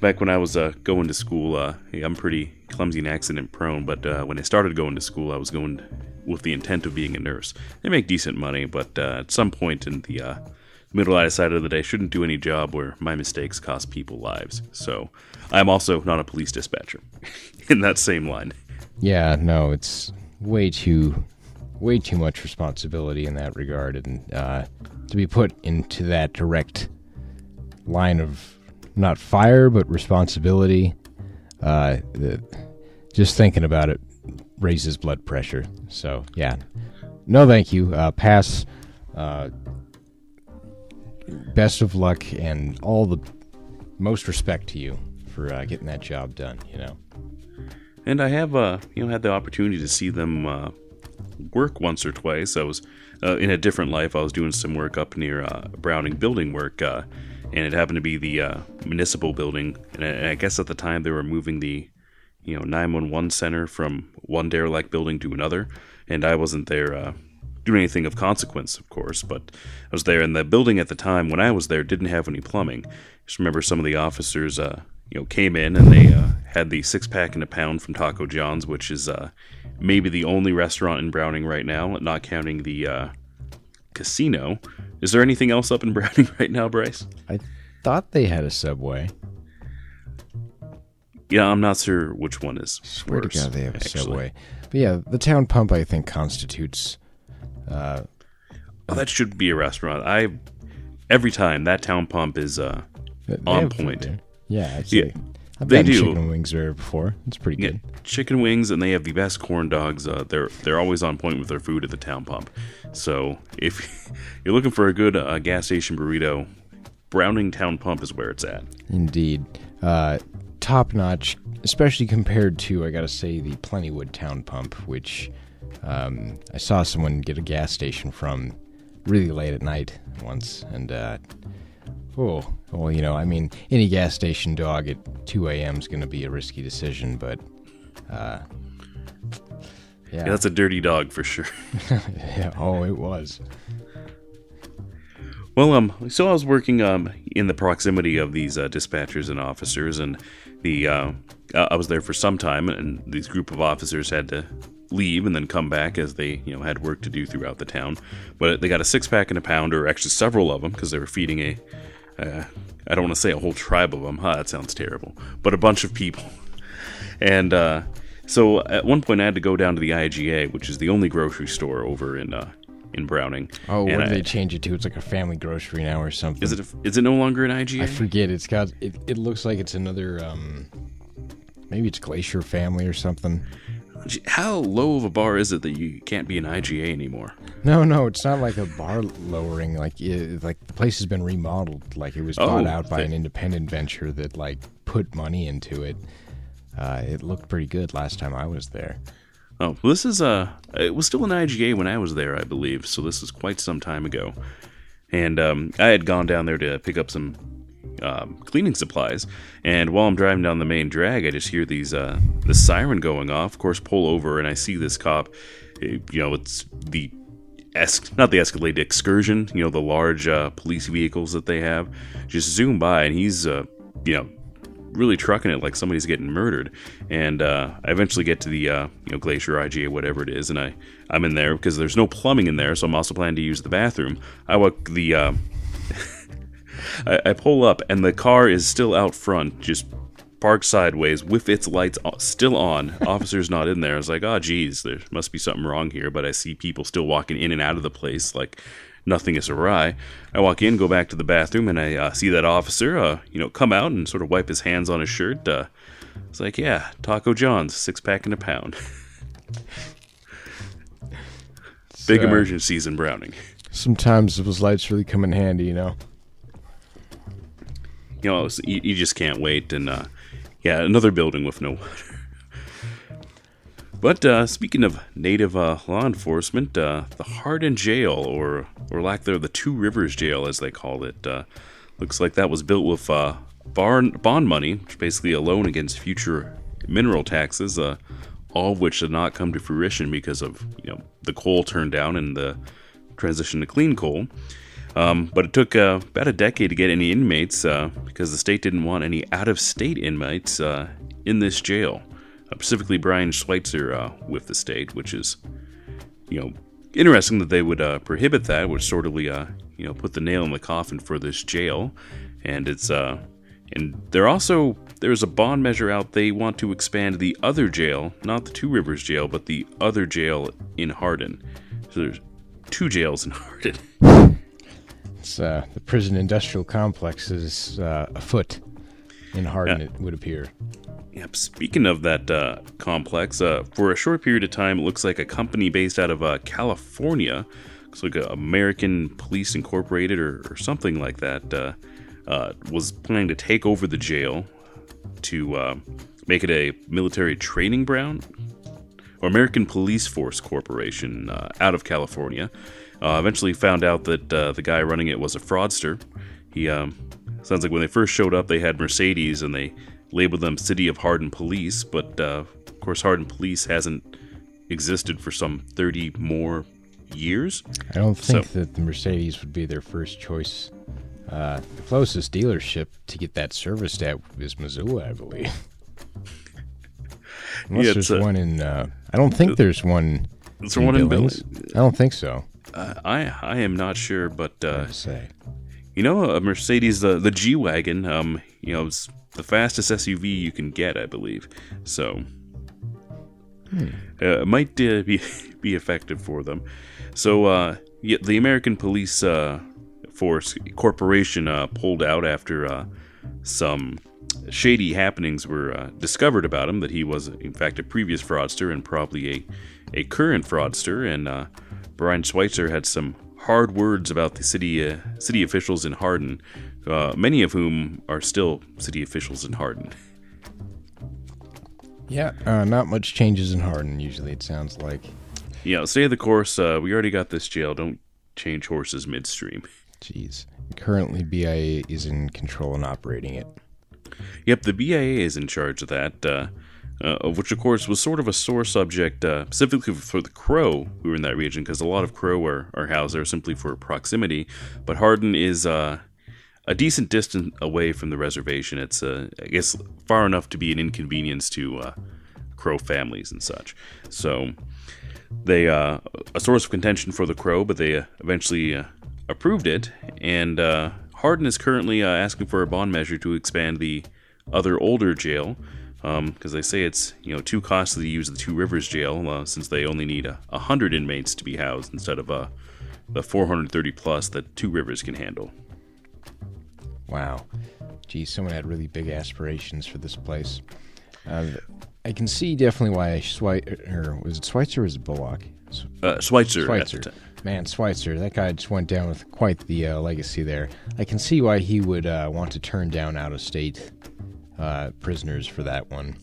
back when I was uh, going to school, uh, I'm pretty clumsy and accident prone, but uh, when I started going to school, I was going with the intent of being a nurse. They make decent money, but uh, at some point in the uh, middle I decided that I shouldn't do any job where my mistakes cost people lives. So I'm also not a police dispatcher in that same line. Yeah, no, it's way too way too much responsibility in that regard, and uh, to be put into that direct line of not fire but responsibility. Uh, the, just thinking about it raises blood pressure. So yeah, no, thank you. Uh, pass. Best of luck and all the most respect to you for uh, getting that job done. You know. And I have, uh, you know, had the opportunity to see them uh, work once or twice. I was uh, in a different life. I was doing some work up near uh, Browning building work, uh, and it happened to be the uh, municipal building. And I, and I guess at the time they were moving the, you know, 911 center from one derelict building to another, and I wasn't there doing anything of consequence, of course. But I was there, and the building at the time when I was there didn't have any plumbing. I Just remember some of the officers, uh, you know, came in and they uh, had the six pack and a pound from Taco John's, which is uh, maybe the only restaurant in Browning right now, not counting the uh, casino. Is there anything else up in Browning right now, Bryce? I thought they had a subway. Yeah, I'm not sure which one is. Swear worse, to God, they have a actually. subway. But yeah, the town pump I think constitutes. Uh, Oh, that should be a restaurant. I every time that town pump is uh, On point. Yeah, actually, I've they do. chicken wings there before. It's pretty Yeah, good. chicken wings, and they have the best corn dogs. Uh, they're they're always on point with their food at the town pump. So if you're looking for a good uh, gas station burrito, Browning Town Pump is where it's at. Indeed, uh, top notch, especially compared to I gotta say the Plentywood Town Pump, which um, I saw someone get a gas station from really late at night once, and uh, oh, well, you know, I mean, any gas station dog at 2 a.m. is going to be a risky decision, but uh, yeah, Yeah, that's a dirty dog for sure. yeah, oh, it was. Well, um, so I was working um in the proximity of these uh, dispatchers and officers, and the uh, I was there for some time, and these group of officers had to leave and then come back as they you know had work to do throughout the town. But they got a six pack and a pound, or actually several of them, because they were feeding a uh, I don't want to say a whole tribe of them. Huh, that sounds terrible, but a bunch of people, and uh, so at one point I had to go down to the IGA, which is the only grocery store over in uh, in Browning. Oh, And what did I- they change it to? It's like a family grocery now or something. Is it a, is it no longer an IGA? I forget. It's got. It, it looks like it's another. Um, maybe it's Glacier Family or something. How low of a bar is it that you can't be an IGA anymore? No, no, it's not like a bar lowering. Like, it, like the place has been remodeled. Like it was bought Oh, out by they- an independent venture that like put money into it. Uh, it looked pretty good last time I was there. Oh, well, this is uh it was still an IGA when I was there, I believe. So this is quite some time ago, and um, I had gone down there to pick up some um, cleaning supplies. And while I'm driving down the main drag, I just hear these uh, this siren going off. Of course, pull over, and I see this cop. eh, You know, it's the es- not the Escalade excursion. You know, the large uh, police vehicles that they have. Just zoom by, and he's uh, you know really trucking it like somebody's getting murdered. And uh, I eventually get to the uh, you know Glacier IGA, whatever it is, and I I'm in there because there's no plumbing in there, so I'm also planning to use the bathroom. I walk the uh, I, I pull up, and the car is still out front, just parked sideways with its lights still on. Officer's not in there. I was like, oh geez, there must be something wrong here. But I see people still walking in and out of the place like nothing is awry. I walk in, go back to the bathroom, and I uh, see that officer, uh, you know, come out and sort of wipe his hands on his shirt. Uh, it's like, yeah, Taco John's, six pack and a pound. Big So, emergencies in Browning. Sometimes those lights really come in handy, you know. You know, you, you just can't wait. And uh, yeah, another building with no water. But uh, speaking of native uh, law enforcement, uh, the Hardin Jail, or or lack thereof, the Two Rivers Jail, as they call it, uh, looks like that was built with uh, bond money, which is basically a loan against future mineral taxes, uh, all of which did not come to fruition because of you know the coal turned down and the transition to clean coal. Um, but it took uh, about a decade to get any inmates uh, because the state didn't want any out of state inmates uh, in this jail. Uh, specifically, Brian Schweitzer uh, with the state, which is, you know, interesting that they would uh, prohibit that, which sort of, you know, put the nail in the coffin for this jail. And it's, and they're also, there's a bond measure out. They want to expand the other jail, not the Two Rivers jail, but the other jail in Hardin. So there's two jails in Hardin. It's, uh, the prison industrial complex is uh, afoot in Hardin, it would appear. Yep. Speaking of that uh, complex, uh, for a short period of time, it looks like a company based out of uh, California, looks like American Police Incorporated or, or something like that, uh, uh, was planning to take over the jail to uh, make it a military training ground. Or American Police Force Corporation uh, out of California. Uh, eventually found out that uh, the guy running it was a fraudster. He um, sounds like when they first showed up, they had Mercedes and they labeled them City of Hardin Police, but uh, of course, Hardin Police hasn't existed for some 30 more years. I don't think So- that the Mercedes would be their first choice. Uh, the closest dealership to get that serviced at is Missoula, I believe. Unless Yeah, there's a- one in. Uh, I don't think there's one. Is there one in Billings. I don't think so. Uh, I I am not sure, but uh, say. you know, a Mercedes, the the G wagon, um, you know, it's the fastest SUV you can get, I believe. So uh, it might uh, be be effective for them. So uh, yeah, the American Police uh, Force Corporation uh, pulled out after uh, some shady happenings were uh, discovered about him. That he was, in fact, a previous fraudster and probably a a current fraudster. And uh, Brian Schweitzer had some hard words about the city uh, city officials in Hardin, uh, many of whom are still city officials in Hardin. Yeah, uh, not much changes in Hardin. Usually, it sounds like. Yeah, stay the course. Uh, we already got this jail. Don't change horses midstream. Jeez. Currently, BIA is in control and operating it. Yep, the BIA is in charge of that, uh, of which, of course, was sort of a sore subject, uh, specifically for the Crow who are in that region, because a lot of Crow are, are housed there simply for proximity. But Hardin is uh, a decent distance away from the reservation. It's, uh, I guess, far enough to be an inconvenience to uh, Crow families and such. So they a source of contention for the Crow, but they eventually approved it. And Hardin is currently asking for a bond measure to expand the other older jail because they say it's you know too costly to use the Two Rivers jail uh, since they only need a uh, hundred inmates to be housed instead of uh, the 430 plus that Two Rivers can handle. Wow. Geez, someone had really big aspirations for this place. Uh, I can see definitely why Schweitzer, was it Schweitzer or was it Bullock? Uh, Schweitzer, Schweitzer. Man, Schweitzer, that guy just went down with quite the uh, legacy there. I can see why he would uh, want to turn down out of state uh, prisoners for that one.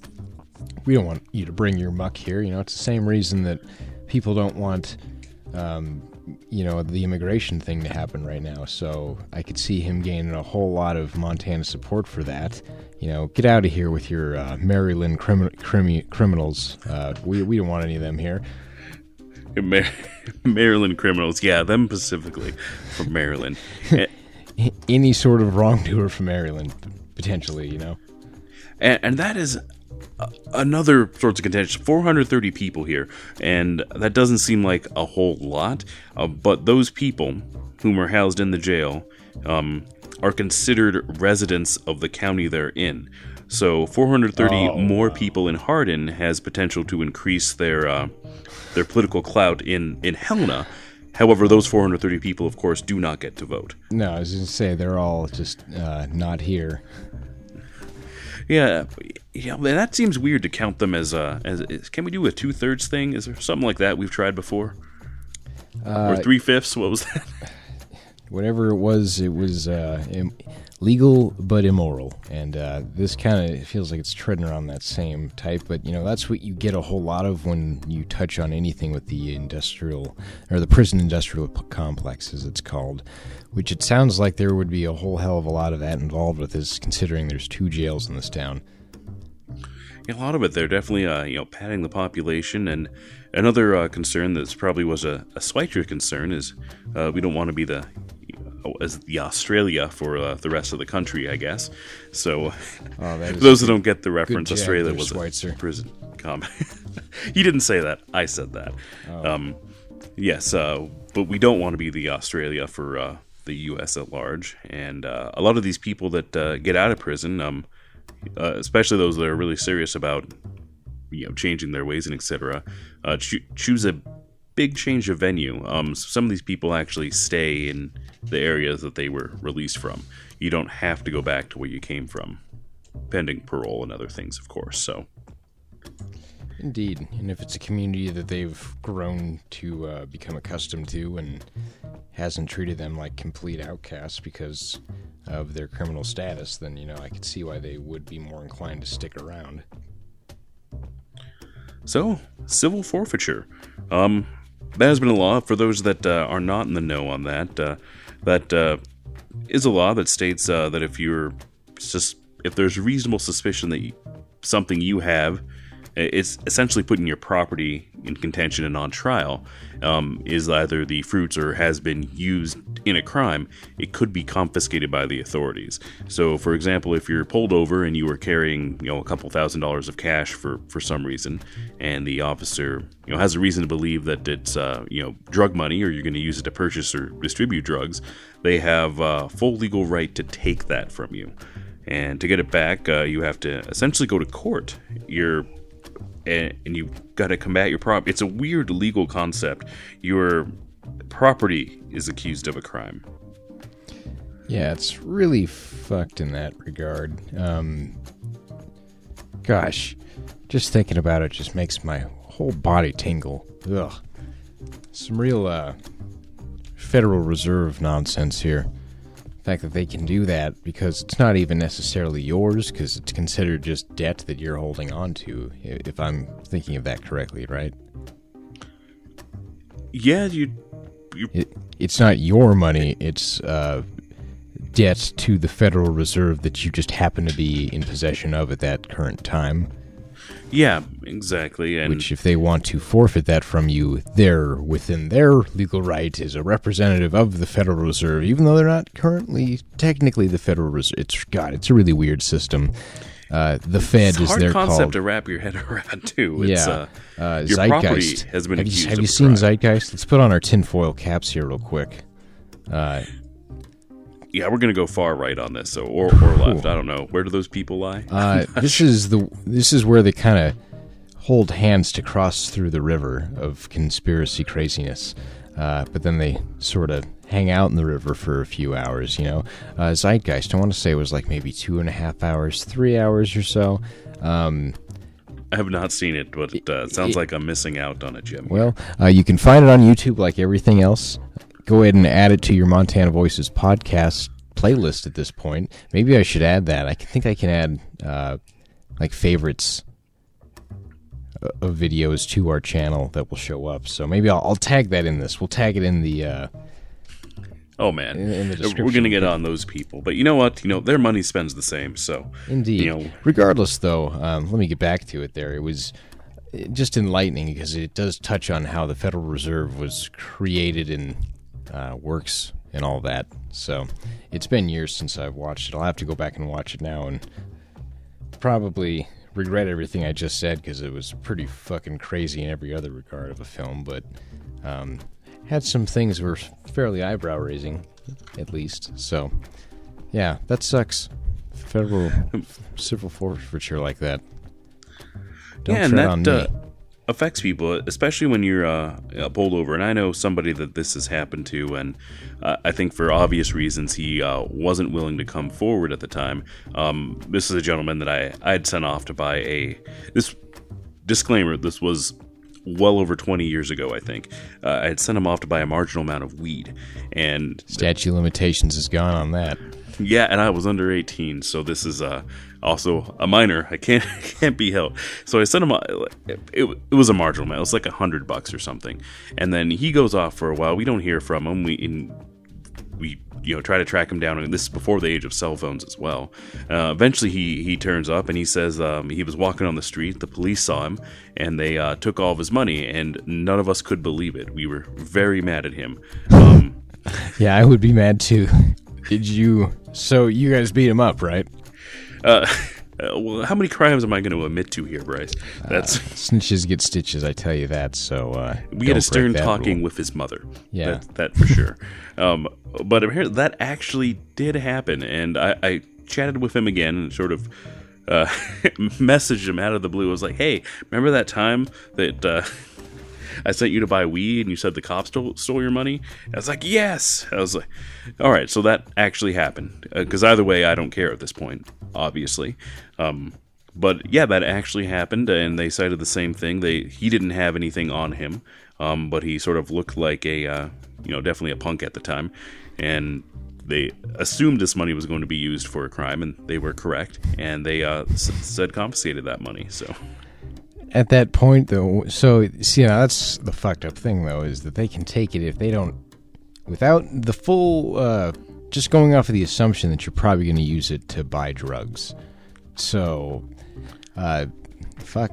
We don't want you to bring your muck here. You know, it's the same reason that people don't want, um, you know, the immigration thing to happen right now. So I could see him gaining a whole lot of Montana support for that. You know, get out of here with your uh, Maryland crimi- crimi- criminals. Uh, we, we don't want any of them here. Maryland criminals, yeah, them specifically from Maryland. Any sort of wrongdoer from Maryland, potentially, you know. And, and that is another source of contention 430 people here and that doesn't seem like a whole lot uh, but those people whom are housed in the jail um, are considered residents of the county they're in so 430 Oh, more people in Hardin has potential to increase their uh, their political clout in in Helena. However, those 430 people, of course, do not get to vote. No, I was going to say they're all just uh, not here. Yeah, yeah, that seems weird to count them as uh as is- can we do a two thirds thing? Is there something like that we've tried before? Uh, or three fifths? What was that? Whatever it was, it was uh, Im- legal but immoral, and uh, this kind of feels like it's treading around that same type. But you know, that's what you get a whole lot of when you touch on anything with the industrial or the prison industrial complex, as it's called. Which it sounds like there would be a whole hell of a lot of that involved with this, considering there's two jails in this town. Yeah, a lot of it. They're definitely uh you know padding the population, and another uh, concern that's probably was a, a concern is uh, we don't want to be the as the Australia for uh, the rest of the country, I guess. So Oh, those that don't get the reference, Australia was Schweitzer. a prison com. he didn't say that. I said that. Oh. Um, yes, uh, but we don't want to be the Australia for uh, the U.S. at large. And uh, a lot of these people that uh, get out of prison, um, uh, especially those that are really serious about you know changing their ways and etc., uh, choo- choose a big change of venue. Um, some of these people actually stay in the areas that they were released from. You don't have to go back to where you came from, pending parole and other things, of course. So. Indeed, and if it's a community that they've grown to uh, become accustomed to and hasn't treated them like complete outcasts because of their criminal status, then you know I could see why they would be more inclined to stick around. So, civil forfeiture. Um, that has been a law for those that uh, are not in the know on that. Uh, that uh, is a law that states uh, that if you're sus- if there's reasonable suspicion that you, something you have it's essentially putting your property in contention and on trial um, is either the fruits or has been used in a crime. It could be confiscated by the authorities. So for example if you're pulled over and you were carrying you know a couple thousand dollars of cash for for some reason and the officer you know has a reason to believe that it's uh, you know drug money or you're going to use it to purchase or distribute drugs they have uh, full legal right to take that from you. And to get it back, uh, you have to essentially go to court. You're and, and you've got to combat your property. It's a weird legal concept. Your property is accused of a crime. Yeah, it's really fucked in that regard. Um, gosh, just thinking about it just makes my whole body tingle. Ugh. Some real uh, Federal Reserve nonsense here fact that they can do that because it's not even necessarily yours because it's considered just debt that you're holding on to if i'm thinking of that correctly right? Yeah you, it, it's not your money it's uh, debt to the federal reserve that you just happen to be in possession of at that current time yeah, exactly. And Which, if they want to forfeit that from you, they're within their legal right as a representative of the Federal Reserve, even though they're not currently technically the Federal Reserve. It's God, it's a really weird system. Uh, the Fed it's is their concept called. to wrap your head around too. It's, yeah, uh, uh, your Zeitgeist property has been have you, have you seen crime. Zeitgeist? Let's put on our tinfoil caps here real quick. Uh, Yeah, we're gonna go far right on this, so or or left. I don't know. Where do those people lie? Uh, this is the this is where they kind of hold hands to cross through the river of conspiracy craziness, uh, but then they sort of hang out in the river for a few hours. You know, uh, Zeitgeist. I want to say it was like maybe two and a half hours, three hours or so. Um, I have not seen it, but uh, it sounds it- like I'm missing out on it, Jim. Well, uh, you can find it on YouTube like everything else. Go ahead and add it to your Montana Voices podcast playlist at this point. Maybe I should add that. I think I can add uh, like favorites uh, of videos to our channel that will show up. So maybe I'll, I'll tag that in this. We'll tag it in the. Uh, oh man, in- in the we're gonna get on those people. But you know what? You know their money spends the same. So Indeed. You know- Regardless, though, um, let me get back to it. There, it was uh, just enlightening because it does touch on how the Federal Reserve was created and uh, works and all that. So it's been years since I've watched it. I'll have to go back and watch it now and probably regret everything I just said because it was pretty fucking crazy in every other regard of a film, but um, had some things were fairly eyebrow raising, at least. So, yeah, that sucks. Federal civil forfeiture like that. Don't yeah, tread that on me. uh, affects people, especially when you're uh, uh, pulled over. And I know somebody that this has happened to, and uh, I think for obvious reasons he uh, wasn't willing to come forward at the time. Um, this is a gentleman that I I had sent off to buy a this disclaimer. This was well over 20 years ago, I think. Uh, I had sent him off to buy a marginal amount of weed, and Statute of limitations is gone on that. yeah, and I was under 18, so this is uh, also a minor. I can't can't be held. So I sent him. A, it, it was a marginal amount. It was like a hundred bucks or something. And then he goes off for a while. We don't hear from him. We we you know try to track him down. And this is before the age of cell phones as well. Uh, eventually, he he turns up and he says um, he was walking on the street. The police saw him and they uh, took all of his money. And none of us could believe it. We were very mad at him. Um, Yeah, I would be mad too. Did you? So you guys beat him up, right? Uh, uh, well, how many crimes am I going to admit to here, Bryce? That's Snitches get stitches, I tell you that. So uh, we had a stern talking rule. with his mother. Yeah. that, that for sure. um, but apparently that actually did happen, and I, I chatted with him again and sort of uh, messaged him out of the blue. I was like, "Hey, remember that time that?" I sent you to buy weed, and you said the cops stole, stole your money. I was like, yes. I was like, all right, so that actually happened. Because uh, either way, I don't care at this point, obviously. Um, but yeah, that actually happened, and they cited the same thing. They he didn't have anything on him, um, but he sort of looked like a uh, you know definitely a punk at the time, and they assumed this money was going to be used for a crime, and they were correct, and they uh, said confiscated that money. So at that point, though, so see, you know, that's the fucked up thing, though, is that they can take it if they don't, without the full, uh, just going off of the assumption that you're probably going to use it to buy drugs. So, uh, fuck,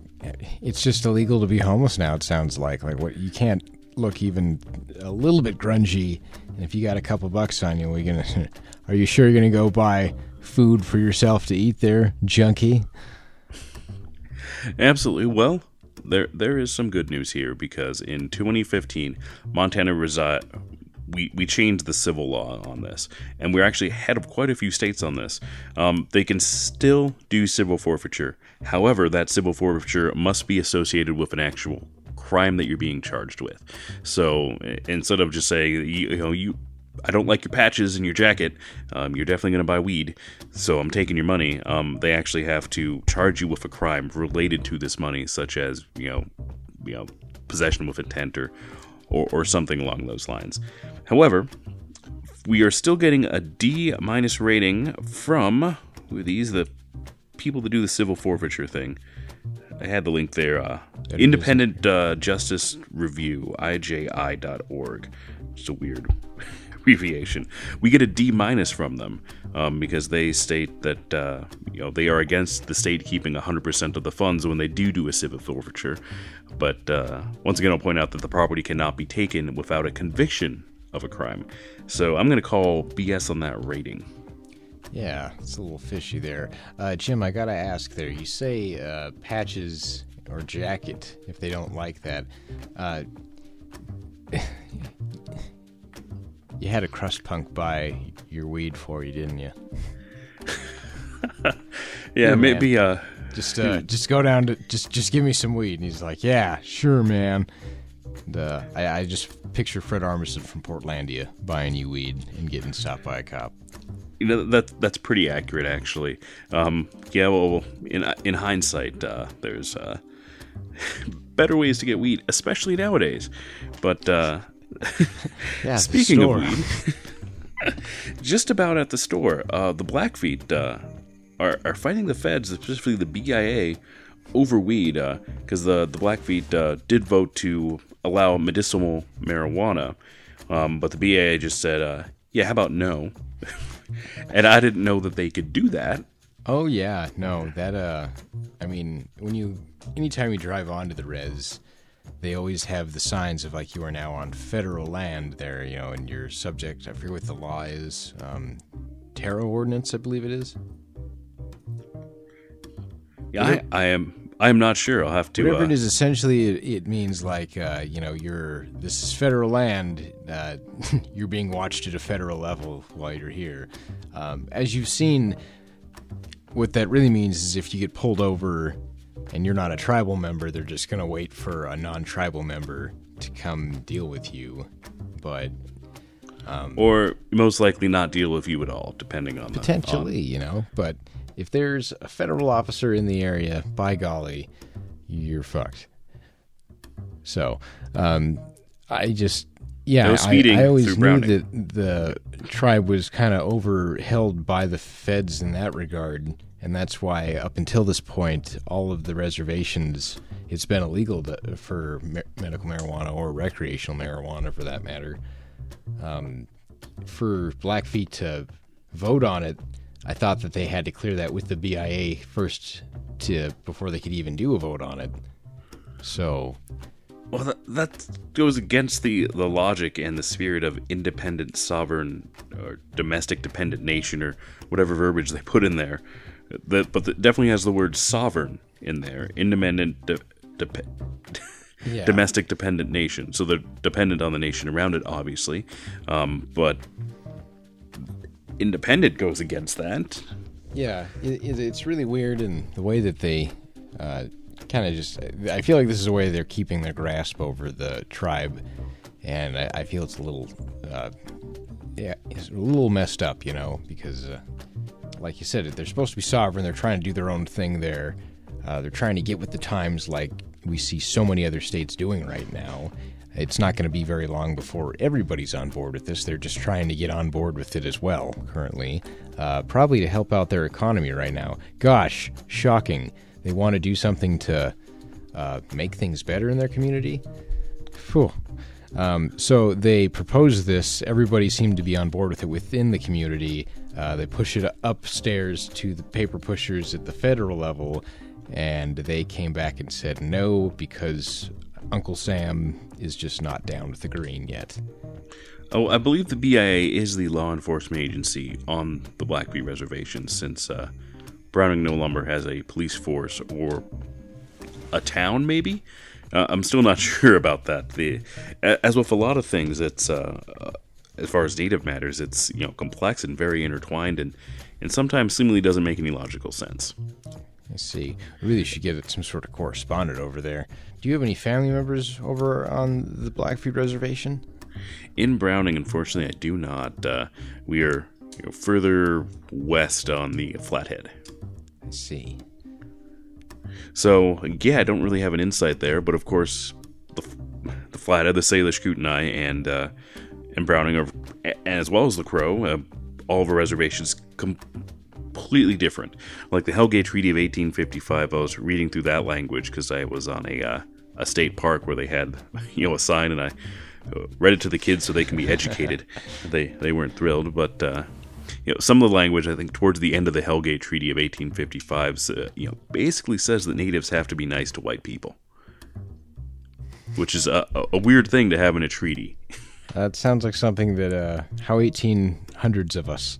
it's just illegal to be homeless now. It sounds like like what you can't look even a little bit grungy, and if you got a couple bucks on you, we gonna, are you sure you're gonna go buy food for yourself to eat there, junkie? Absolutely. Well, there there is some good news here because in 2015, Montana resi- we, we changed the civil law on this, and we're actually ahead of quite a few states on this. Um, they can still do civil forfeiture. However, that civil forfeiture must be associated with an actual crime that you're being charged with. So instead of just saying, you, you know, you I don't like your patches and your jacket. Um, you're definitely going to buy weed, so I'm taking your money. Um, they actually have to charge you with a crime related to this money, such as you know, you know, possession with intent or, or, or something along those lines. However, we are still getting a D minus rating from who are these the people that do the civil forfeiture thing. I had the link there. Uh, Independent uh, Justice Review, IJI.org. It's a weird abbreviation. We get a D minus from them um, because they state that uh, you know they are against the state keeping 100% of the funds when they do do a civil forfeiture. But uh, once again, I'll point out that the property cannot be taken without a conviction of a crime. So I'm going to call BS on that rating. Yeah, it's a little fishy there. Uh, Jim, I gotta ask there. You say uh, patches or jacket if they don't like that. You had a crust punk buy your weed for you, didn't you? yeah, Here, maybe. Uh, just uh, just go down to just just give me some weed. And he's like, yeah, sure, man. And, uh, I, I just picture Fred Armisen from Portlandia buying you weed and getting stopped by a cop. You know that that's pretty accurate, actually. Um, yeah, well, in in hindsight, uh, there's uh, better ways to get weed, especially nowadays. But uh, yeah, speaking of weed, just about at the store, uh, the Blackfeet uh, are are fighting the feds, especially the BIA, over weed because uh, the the Blackfeet uh, did vote to allow medicinal marijuana, um, but the BIA just said, uh, "Yeah, how about no?" and I didn't know that they could do that. Oh yeah, no, that uh, I mean, when you anytime you drive onto the res, they always have the signs of like you are now on federal land there, you know, and you're subject. I forget what the law is. Um, Terra ordinance, I believe it is. Yeah, I, I am. I am not sure. I'll have to. Whatever uh, it is, essentially, it, it means like uh, you know, you're this is federal land. Uh, you're being watched at a federal level while you're here. Um, as you've seen, what that really means is if you get pulled over and you're not a tribal member, they're just going to wait for a non-tribal member to come deal with you. But um, or most likely not deal with you at all, depending on potentially, the, on... you know. But if there's a federal officer in the area, by golly, you're fucked. So, um, I just yeah, no I, I, always knew that the tribe was kind of overheld by the feds in that regard, and that's why up until this point, all of the reservations it's been illegal to, for me- medical marijuana or recreational marijuana, for that matter. Um, for Blackfeet to vote on it, I thought that they had to clear that with the BIA first to before they could even do a vote on it. So, well, that, that goes against the the logic and the spirit of independent, sovereign, or domestic dependent nation, or whatever verbiage they put in there. But it definitely has the word sovereign in there. Independent, de, de, yeah. domestic dependent nation. So they're dependent on the nation around it, obviously. Um, but independent goes against that. Yeah, it, it's really weird in the way that they uh, kind of just. I feel like this is a way they're keeping their grasp over the tribe, and I, I feel it's a little, uh, yeah, it's a little messed up, you know, because, uh, like you said, they're supposed to be sovereign. They're trying to do their own thing there. Uh, they're trying to get with the times, like we see so many other states doing right now. It's not going to be very long before everybody's on board with this. They're just trying to get on board with it as well, currently. Uh, probably to help out their economy right now. Gosh, shocking. They want to do something to uh, make things better in their community. Phew. Um, so they propose this. Everybody seemed to be on board with it within the community. Uh, they push it upstairs to the paper pushers at the federal level, and they came back and said no because Uncle Sam is just not down with the green yet. Oh, I believe the BIA is the law enforcement agency on the Blackfeet Reservation since uh, Browning no longer has a police force or a town, maybe. Uh, I'm still not sure about that. The as with a lot of things, it's uh, as far as native matters, it's you know complex and very intertwined, and and sometimes seemingly doesn't make any logical sense. I see. We really should get some sort of correspondent over there. Do you have any family members over on the Blackfeet Reservation? In Browning, unfortunately, I do not. Uh, we are you know, further west on the Flathead. I see. So yeah, I don't really have an insight there, but of course, the, the Flathead, the Salish Kootenai, and uh, and Browning are, as well as the Crow, uh, all of our reservations completely different. Like the Hellgate Treaty of 1855, I was reading through that language because I was on a uh, a state park where they had you know a sign, and I uh, read it to the kids so they can be educated. they they weren't thrilled, but uh, you know some of the language I think towards the end of the Hellgate Treaty of 1855, uh, you know, basically says that natives have to be nice to white people, which is a, a weird thing to have in a treaty. That sounds like something that uh, how 1800s of us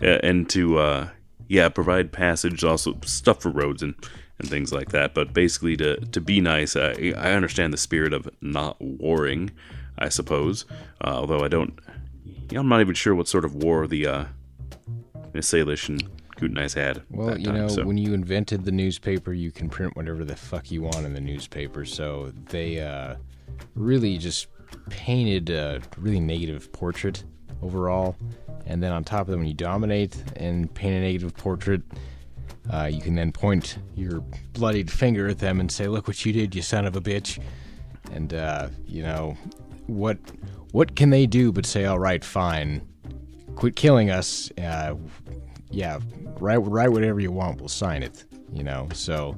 and to uh, yeah provide passage, also stuff for roads and and things like that. But basically, to to be nice, I I understand the spirit of not warring, I suppose. Uh, although I don't, I'm not even sure what sort of war the uh, Salish and Kootenais had. Well, you time, know, so. when you invented the newspaper, you can print whatever the fuck you want in the newspaper. So they uh, really just painted a really negative portrait overall. And then on top of that, when you dominate and paint a negative portrait, uh, you can then point your bloodied finger at them and say, "Look what you did, you son of a bitch." And uh, you know what? What can they do but say, "All right, fine, quit killing us." Uh, yeah, write write whatever you want. We'll sign it. You know. So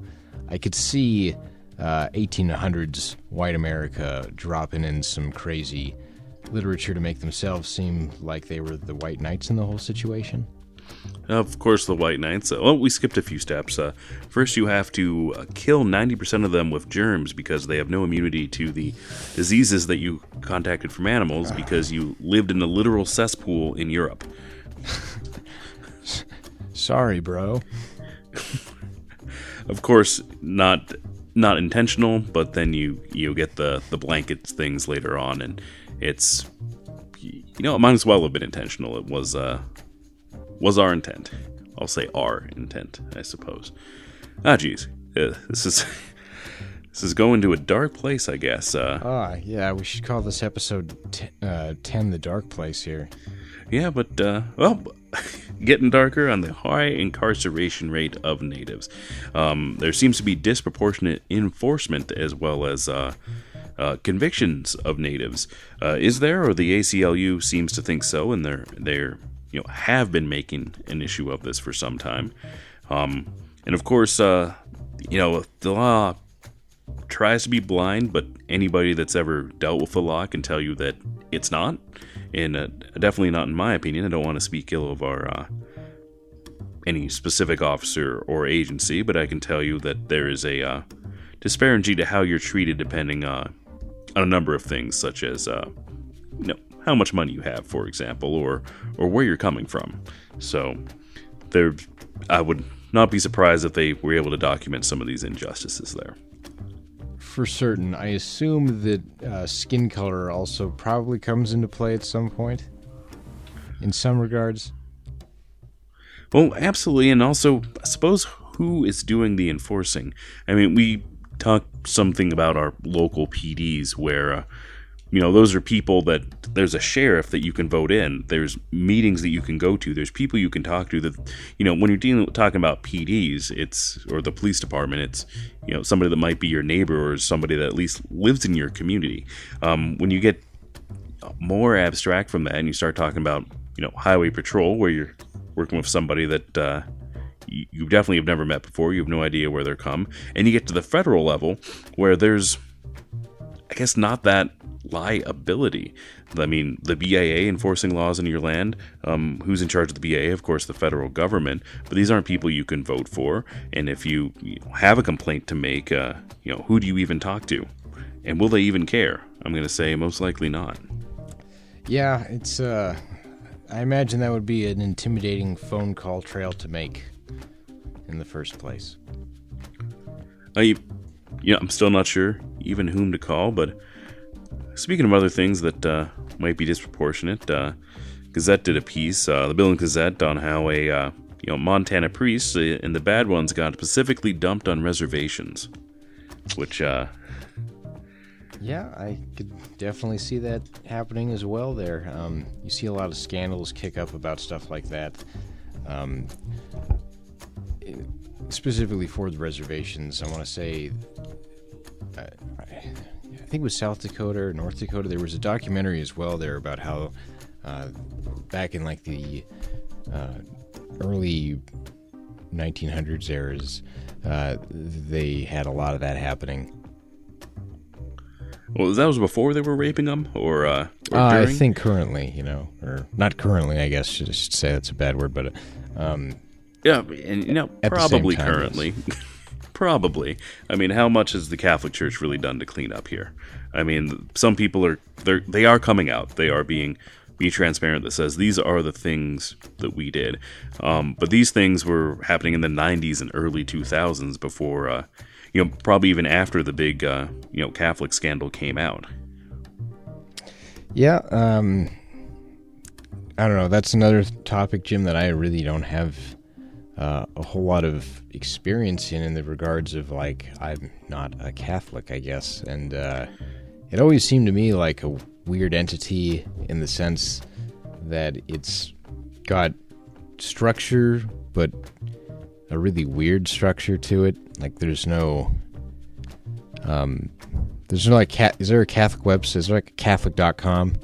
I could see uh, 1800s white America dropping in some crazy literature to make themselves seem like they were the white knights in the whole situation? Of course, the White Knights. Uh, well, we skipped a few steps. Uh, first, you have to uh, kill 90% of them with germs because they have no immunity to the diseases that you contacted from animals because you lived in a literal cesspool in Europe. Sorry, bro. of course, not not intentional, but then you you get the the blankets things later on, and it's you know it might as well have been intentional. It was uh was our intent. I'll say our intent, I suppose. Ah, geez, uh, this is this is going to a dark place, I guess. Uh, ah, yeah, we should call this episode t- uh, ten the dark place here. Yeah, but uh, well, getting darker on the high incarceration rate of natives. Um, there seems to be disproportionate enforcement as well as uh, uh, convictions of natives. Uh, is there, or the ACLU seems to think so, and they're they're you know have been making an issue of this for some time. Um, and of course, uh, you know the law tries to be blind, but anybody that's ever dealt with the law can tell you that it's not, and uh, definitely not in my opinion. I don't want to speak ill of our uh, any specific officer or agency, but I can tell you that there is a uh, disparity to how you're treated depending uh, on a number of things, such as uh, you know how much money you have, for example, or or where you're coming from. So there, I would not be surprised if they were able to document some of these injustices there. For certain, I assume that uh, skin color also probably comes into play at some point. In some regards. Well, absolutely, and also I suppose who is doing the enforcing? I mean, we talked something about our local PDs where. Uh, you know those are people that there's a sheriff that you can vote in. There's meetings that you can go to. There's people you can talk to that you know when you're dealing talking about pds it's or the police department it's you know somebody that might be your neighbor or somebody that at least lives in your community. Um, when you get more abstract from that and you start talking about you know highway patrol where you're working with somebody that uh, you, you definitely have never met before. You have no idea where they're come. And you get to the federal level where there's I guess not that liability. I mean, the BIA enforcing laws in your land. Um, who's in charge of the BIA? Of course, the federal government. But these aren't people you can vote for. And if you, you know, have a complaint to make, uh, you know, who do you even talk to? And will they even care? I'm going to say most likely not. Yeah, it's. Uh, I imagine that would be an intimidating phone call trail to make in the first place. I, you know, I'm still not sure even whom to call, but Speaking of other things that uh, might be disproportionate, uh, Gazette did a piece, uh, the Billings Gazette, on how a uh, you know Montana priest and uh, the bad ones got specifically dumped on reservations, which uh, yeah, I could definitely see that happening as well. There, um, you see a lot of scandals kick up about stuff like that. Um, specifically for the reservations, I want to say uh, I think it was South Dakota or North Dakota. There was a documentary as well there about how uh, back in like the uh, early 1900s eras, uh, they had a lot of that happening. Well, that was before they were raping them, or, uh, or uh, I think currently, you know, or not currently. I guess should say that's a bad word, but um, yeah, and you know, probably currently. Probably. I mean, how much has the Catholic Church really done to clean up here? I mean, some people are they they are coming out. They are being be transparent that says these are the things that we did. Um, but these things were happening in the 90s and early 2000s before, uh, you know, probably even after the big, uh, you know, Catholic scandal came out. Yeah. Um, I don't know. That's another topic, Jim, that I really don't have uh, a whole lot of experience in in the regards of like I'm not a Catholic, I guess, and uh, it always seemed to me like a weird entity in the sense that it's got structure, but a really weird structure to it. Like there's no, um, there's no like cat. Is there a Catholic website? Is there like a Catholic.com?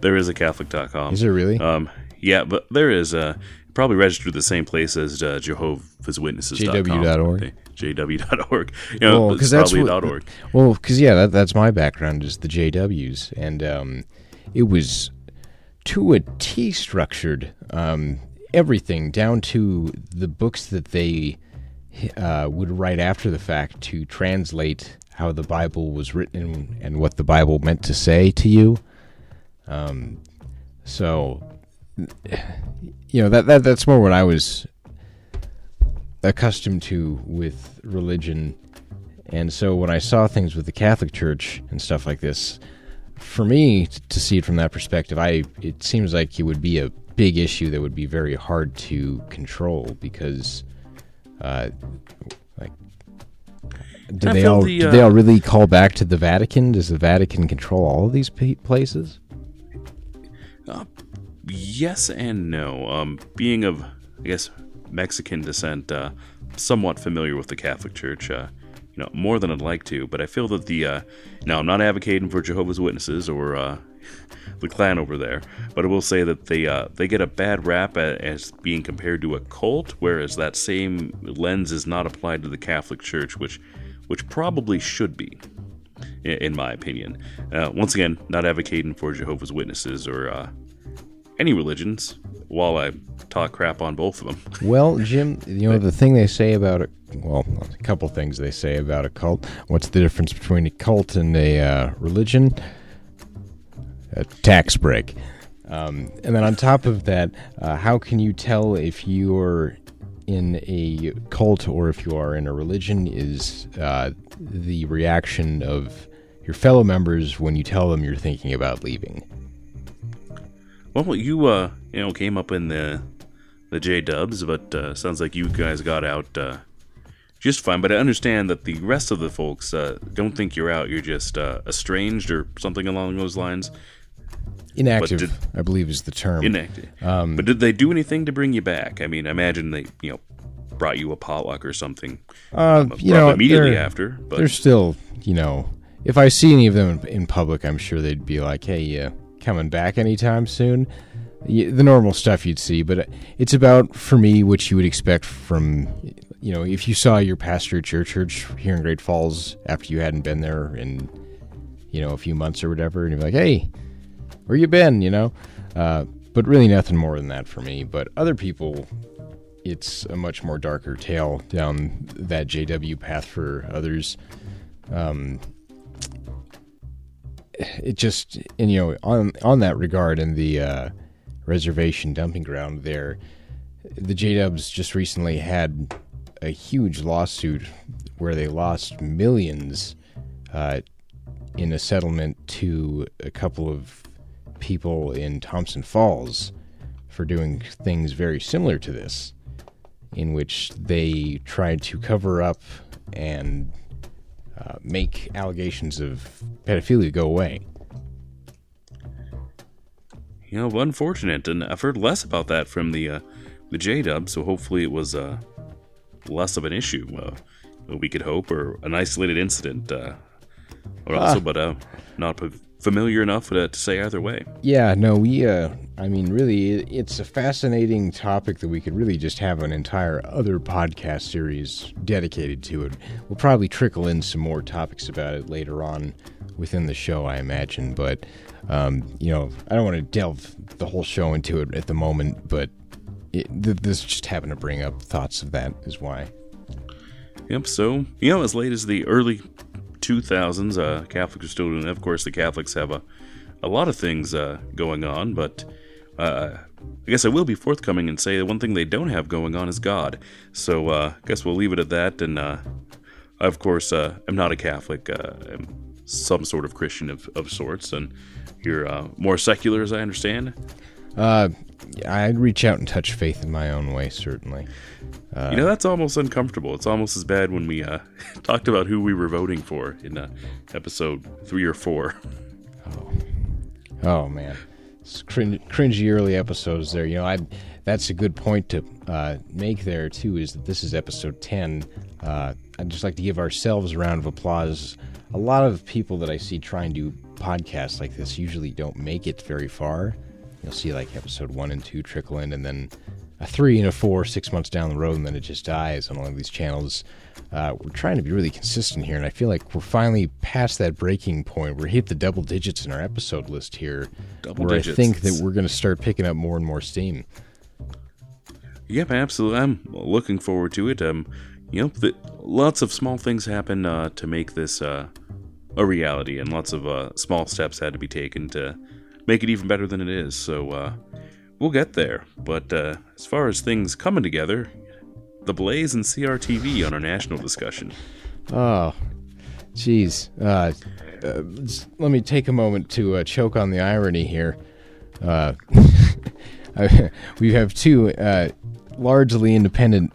There is a Catholic.com. Is there really? Um, yeah, but there is a probably registered the same place as uh, Jehovah's Witnesses. JW.org. JW.org. You know, well, that's probably what, .org. Well, because yeah, that, that's my background is the JWs, and um, it was to a T structured. Um, everything down to the books that they uh, would write after the fact to translate how the Bible was written and what the Bible meant to say to you. Um, so you know that that that's more what I was accustomed to with religion. And so when I saw things with the Catholic Church and stuff like this, for me to see it from that perspective, I it seems like it would be a big issue that would be very hard to control because, uh, like, do they all the, uh, do they all really call back to the Vatican? Does the Vatican control all of these places? Yes and no. Um, being of, I guess, Mexican descent, uh, somewhat familiar with the Catholic Church. Uh, you know, more than I'd like to, but I feel that the. Uh, now, I'm not advocating for Jehovah's Witnesses or uh, the Klan over there, but I will say that they uh, they get a bad rap as being compared to a cult, whereas that same lens is not applied to the Catholic Church, which which probably should be in my opinion. Uh, once again, not advocating for Jehovah's Witnesses or uh, any religions while I talk crap on both of them. Well, Jim, you know, the thing they say about it, well, a couple things they say about a cult. What's the difference between a cult and a uh, religion? A tax break. Um, and then on top of that, uh, how can you tell if you're in a cult or if you are in a religion is uh, the reaction of your fellow members when you tell them you're thinking about leaving. Well, you uh, you know, came up in the the J Dubs, but uh, sounds like you guys got out uh, just fine. But I understand that the rest of the folks uh, don't think you're out. You're just uh, estranged or something along those lines. Inactive, did- I believe, is the term. Inactive. Um, but did they do anything to bring you back? I mean, I imagine they, you know, brought you a potluck or something. uh, uh, you know, immediately after. But they're still, you know, if I see any of them in public, I'm sure they'd be like, "Hey, you coming back anytime soon?" The normal stuff you'd see, but it's about for me what you would expect from, you know, if you saw your pastor at your church here in Great Falls after you hadn't been there in, you know, a few months or whatever, and you're like, "Hey, where you been?" You know, uh, but really nothing more than that for me. But other people, it's a much more darker tale down that JW path for others. Um, it just and you know on on that regard in the uh, reservation dumping ground there, the J Dubs just recently had a huge lawsuit where they lost millions uh, in a settlement to a couple of people in Thompson Falls for doing things very similar to this, in which they tried to cover up and uh, make allegations of pedophilia go away. you know, unfortunate, and I've heard less about that from the uh, the J Dub. So hopefully, it was uh, less of an issue. Uh, we could hope, or an isolated incident, uh, or also, but uh, not familiar enough to, to say either way. Yeah, no, we, uh, I mean, really, it's a fascinating topic that we could really just have an entire other podcast series dedicated to it. We'll probably trickle in some more topics about it later on within the show, I imagine. But, um, you know, I don't want to delve the whole show into it at the moment, but it, th- this just happened to bring up thoughts of that, is why. Yep. So you know, as late as the early 2000s, uh, Catholics are still doing that. Of course, the Catholics have a a lot of things uh, going on, but uh, I guess I will be forthcoming and say the one thing they don't have going on is God. So uh, I guess we'll leave it at that. And uh, I, of course, uh, I'm not a Catholic. Uh, I'm some sort of Christian of, of sorts, and you're uh, more secular, as I understand. Uh, I'd reach out and touch faith in my own way, certainly. you know, that's almost uncomfortable. It's almost as bad when we uh, talked about who we were voting for in uh, episode three or four. Oh man, it's cringe, cringy early episodes there. You know, I that's a good point to uh, make there too. Is that this is episode ten? Uh, I'd just like to give ourselves a round of applause. A lot of people that I see try and do podcasts like this usually don't make it very far. You'll see like episode one and two trickle in, and then a three and a four six months down the road, and then it just dies on one of these channels. Uh, we're trying to be really consistent here, and I feel like we're finally past that breaking point. We're hit the double digits in our episode list here, Double where digits. I think that we're going to start picking up more and more steam. Yep, absolutely. I'm looking forward to it. Um, you know, the, lots of small things happen uh, to make this uh, a reality, and lots of uh, small steps had to be taken to make it even better than it is. So uh, we'll get there. But uh, as far as things coming together, the Blaze and CRTV on our national discussion. Oh, jeez. Uh, uh, let's- me take a moment to uh, choke on the irony here. Uh, we have two largely independent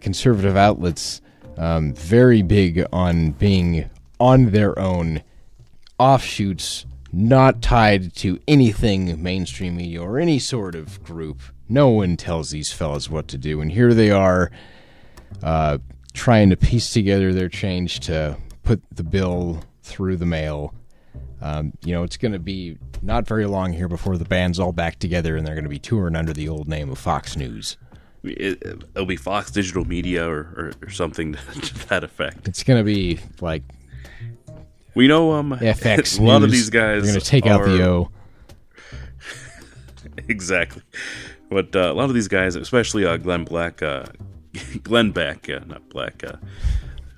conservative outlets, um, very big on being on their own offshoots, not tied to anything mainstream media or any sort of group. No one tells these fellas what to do, and here they are uh, trying to piece together their change to put the bill through the mail. Um, you know, it's going to be not very long here before the band's all back together and they're going to be touring under the old name of Fox News. It, it'll be Fox Digital Media or, or, or something to that effect. It's going to be like We know um FX. a lot of these guys going to take out the O. exactly. But uh, a lot of these guys, especially uh, Glenn Black, uh, Glenn Beck, uh, not Black, uh,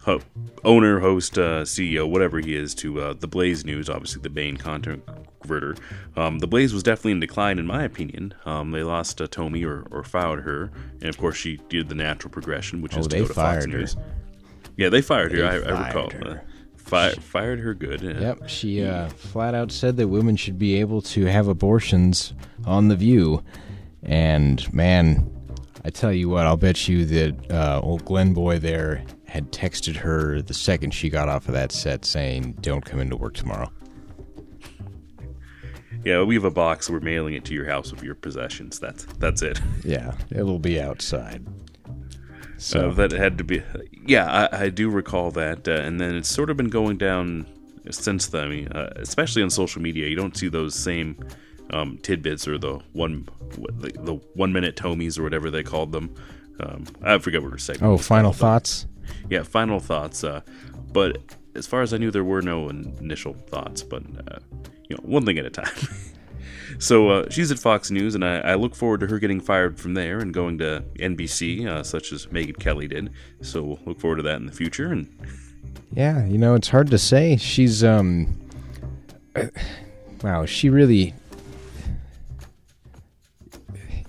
ho- owner, host, uh, CEO, whatever he is, to uh, the Blaze News, obviously the main content converter. Um, the Blaze was definitely in decline, in my opinion. Um, they lost uh, Tomi or, or fired her, and of course she did the natural progression, which is Oh, to they go to Fox her. News. Yeah, they fired her. They I, I recall. her. Fi- fired her good. Uh, Yep, she uh, flat out said that women should be able to have abortions on The View. And man, I tell you what, I'll bet you that uh, old Glenn Boy there had texted her the second she got off of that set saying, "Don't come into work tomorrow." Yeah, we have a box. We're mailing it to your house with your possessions. That's that's it. Yeah, it'll be outside. So uh, that had to be. Yeah, I, I do recall that, uh, and then it's sort of been going down since then. I mean, uh, especially on social media, you don't see those same um, tidbits or the one the, the, one minute tomies or whatever they called them. Um, I forget what we're saying. Oh, final thoughts. Yeah, final thoughts. Uh, but as far as I knew, there were no initial thoughts. But uh, you know, one thing at a time. so uh, she's at Fox News, and I, I, look forward to her getting fired from there and going to NBC, uh, such as Megyn Kelly did. So we'll look forward to that in the future. And yeah, you know, it's hard to say. She's um, uh, wow, she really.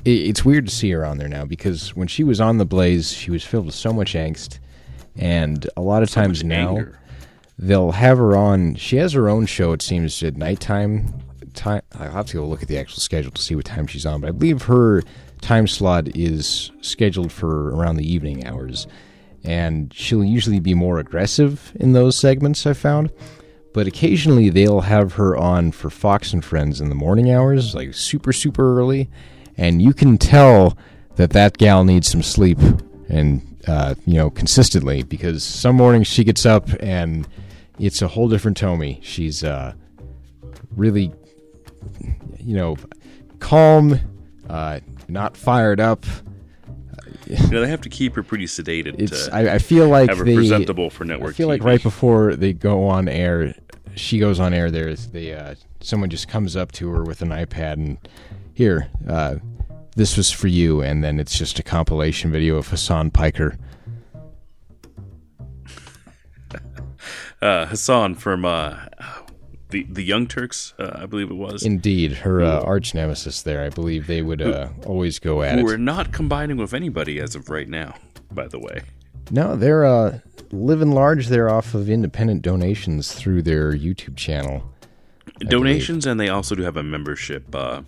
It's weird to see her on there now because when she was on the Blaze, she was filled with so much angst, and a lot of so times now. Anger they'll have her on. She has her own show. It seems at nighttime. Time. I'll have to go look at the actual schedule to see what time she's on. But I believe her time slot is scheduled for around the evening hours, and she'll usually be more aggressive in those segments. I found. But occasionally they'll have her on for Fox and Friends in the morning hours, like super super early, and you can tell that that gal needs some sleep and uh, you know consistently because some mornings she gets up and it's a whole different Tomi. She's uh, really, you know, calm, uh, not fired up. You know, they have to keep her pretty sedated. It's, I, I, feel like have her they, presentable for network. I feel TV. like right before they go on air, she goes on air. There's the uh, someone just comes up to her with an iPad and here, uh, this was for you, and then it's just a compilation video of Hasan Piker uh, Hasan from uh, the the Young Turks, uh, I believe it was. Indeed, her uh, arch nemesis there. I believe they would uh, always go at who it. are not combining with anybody as of right now. By the way, no, they're uh, living large. They're off of independent donations through their YouTube channel. Donations, and they also do have a membership. Uh,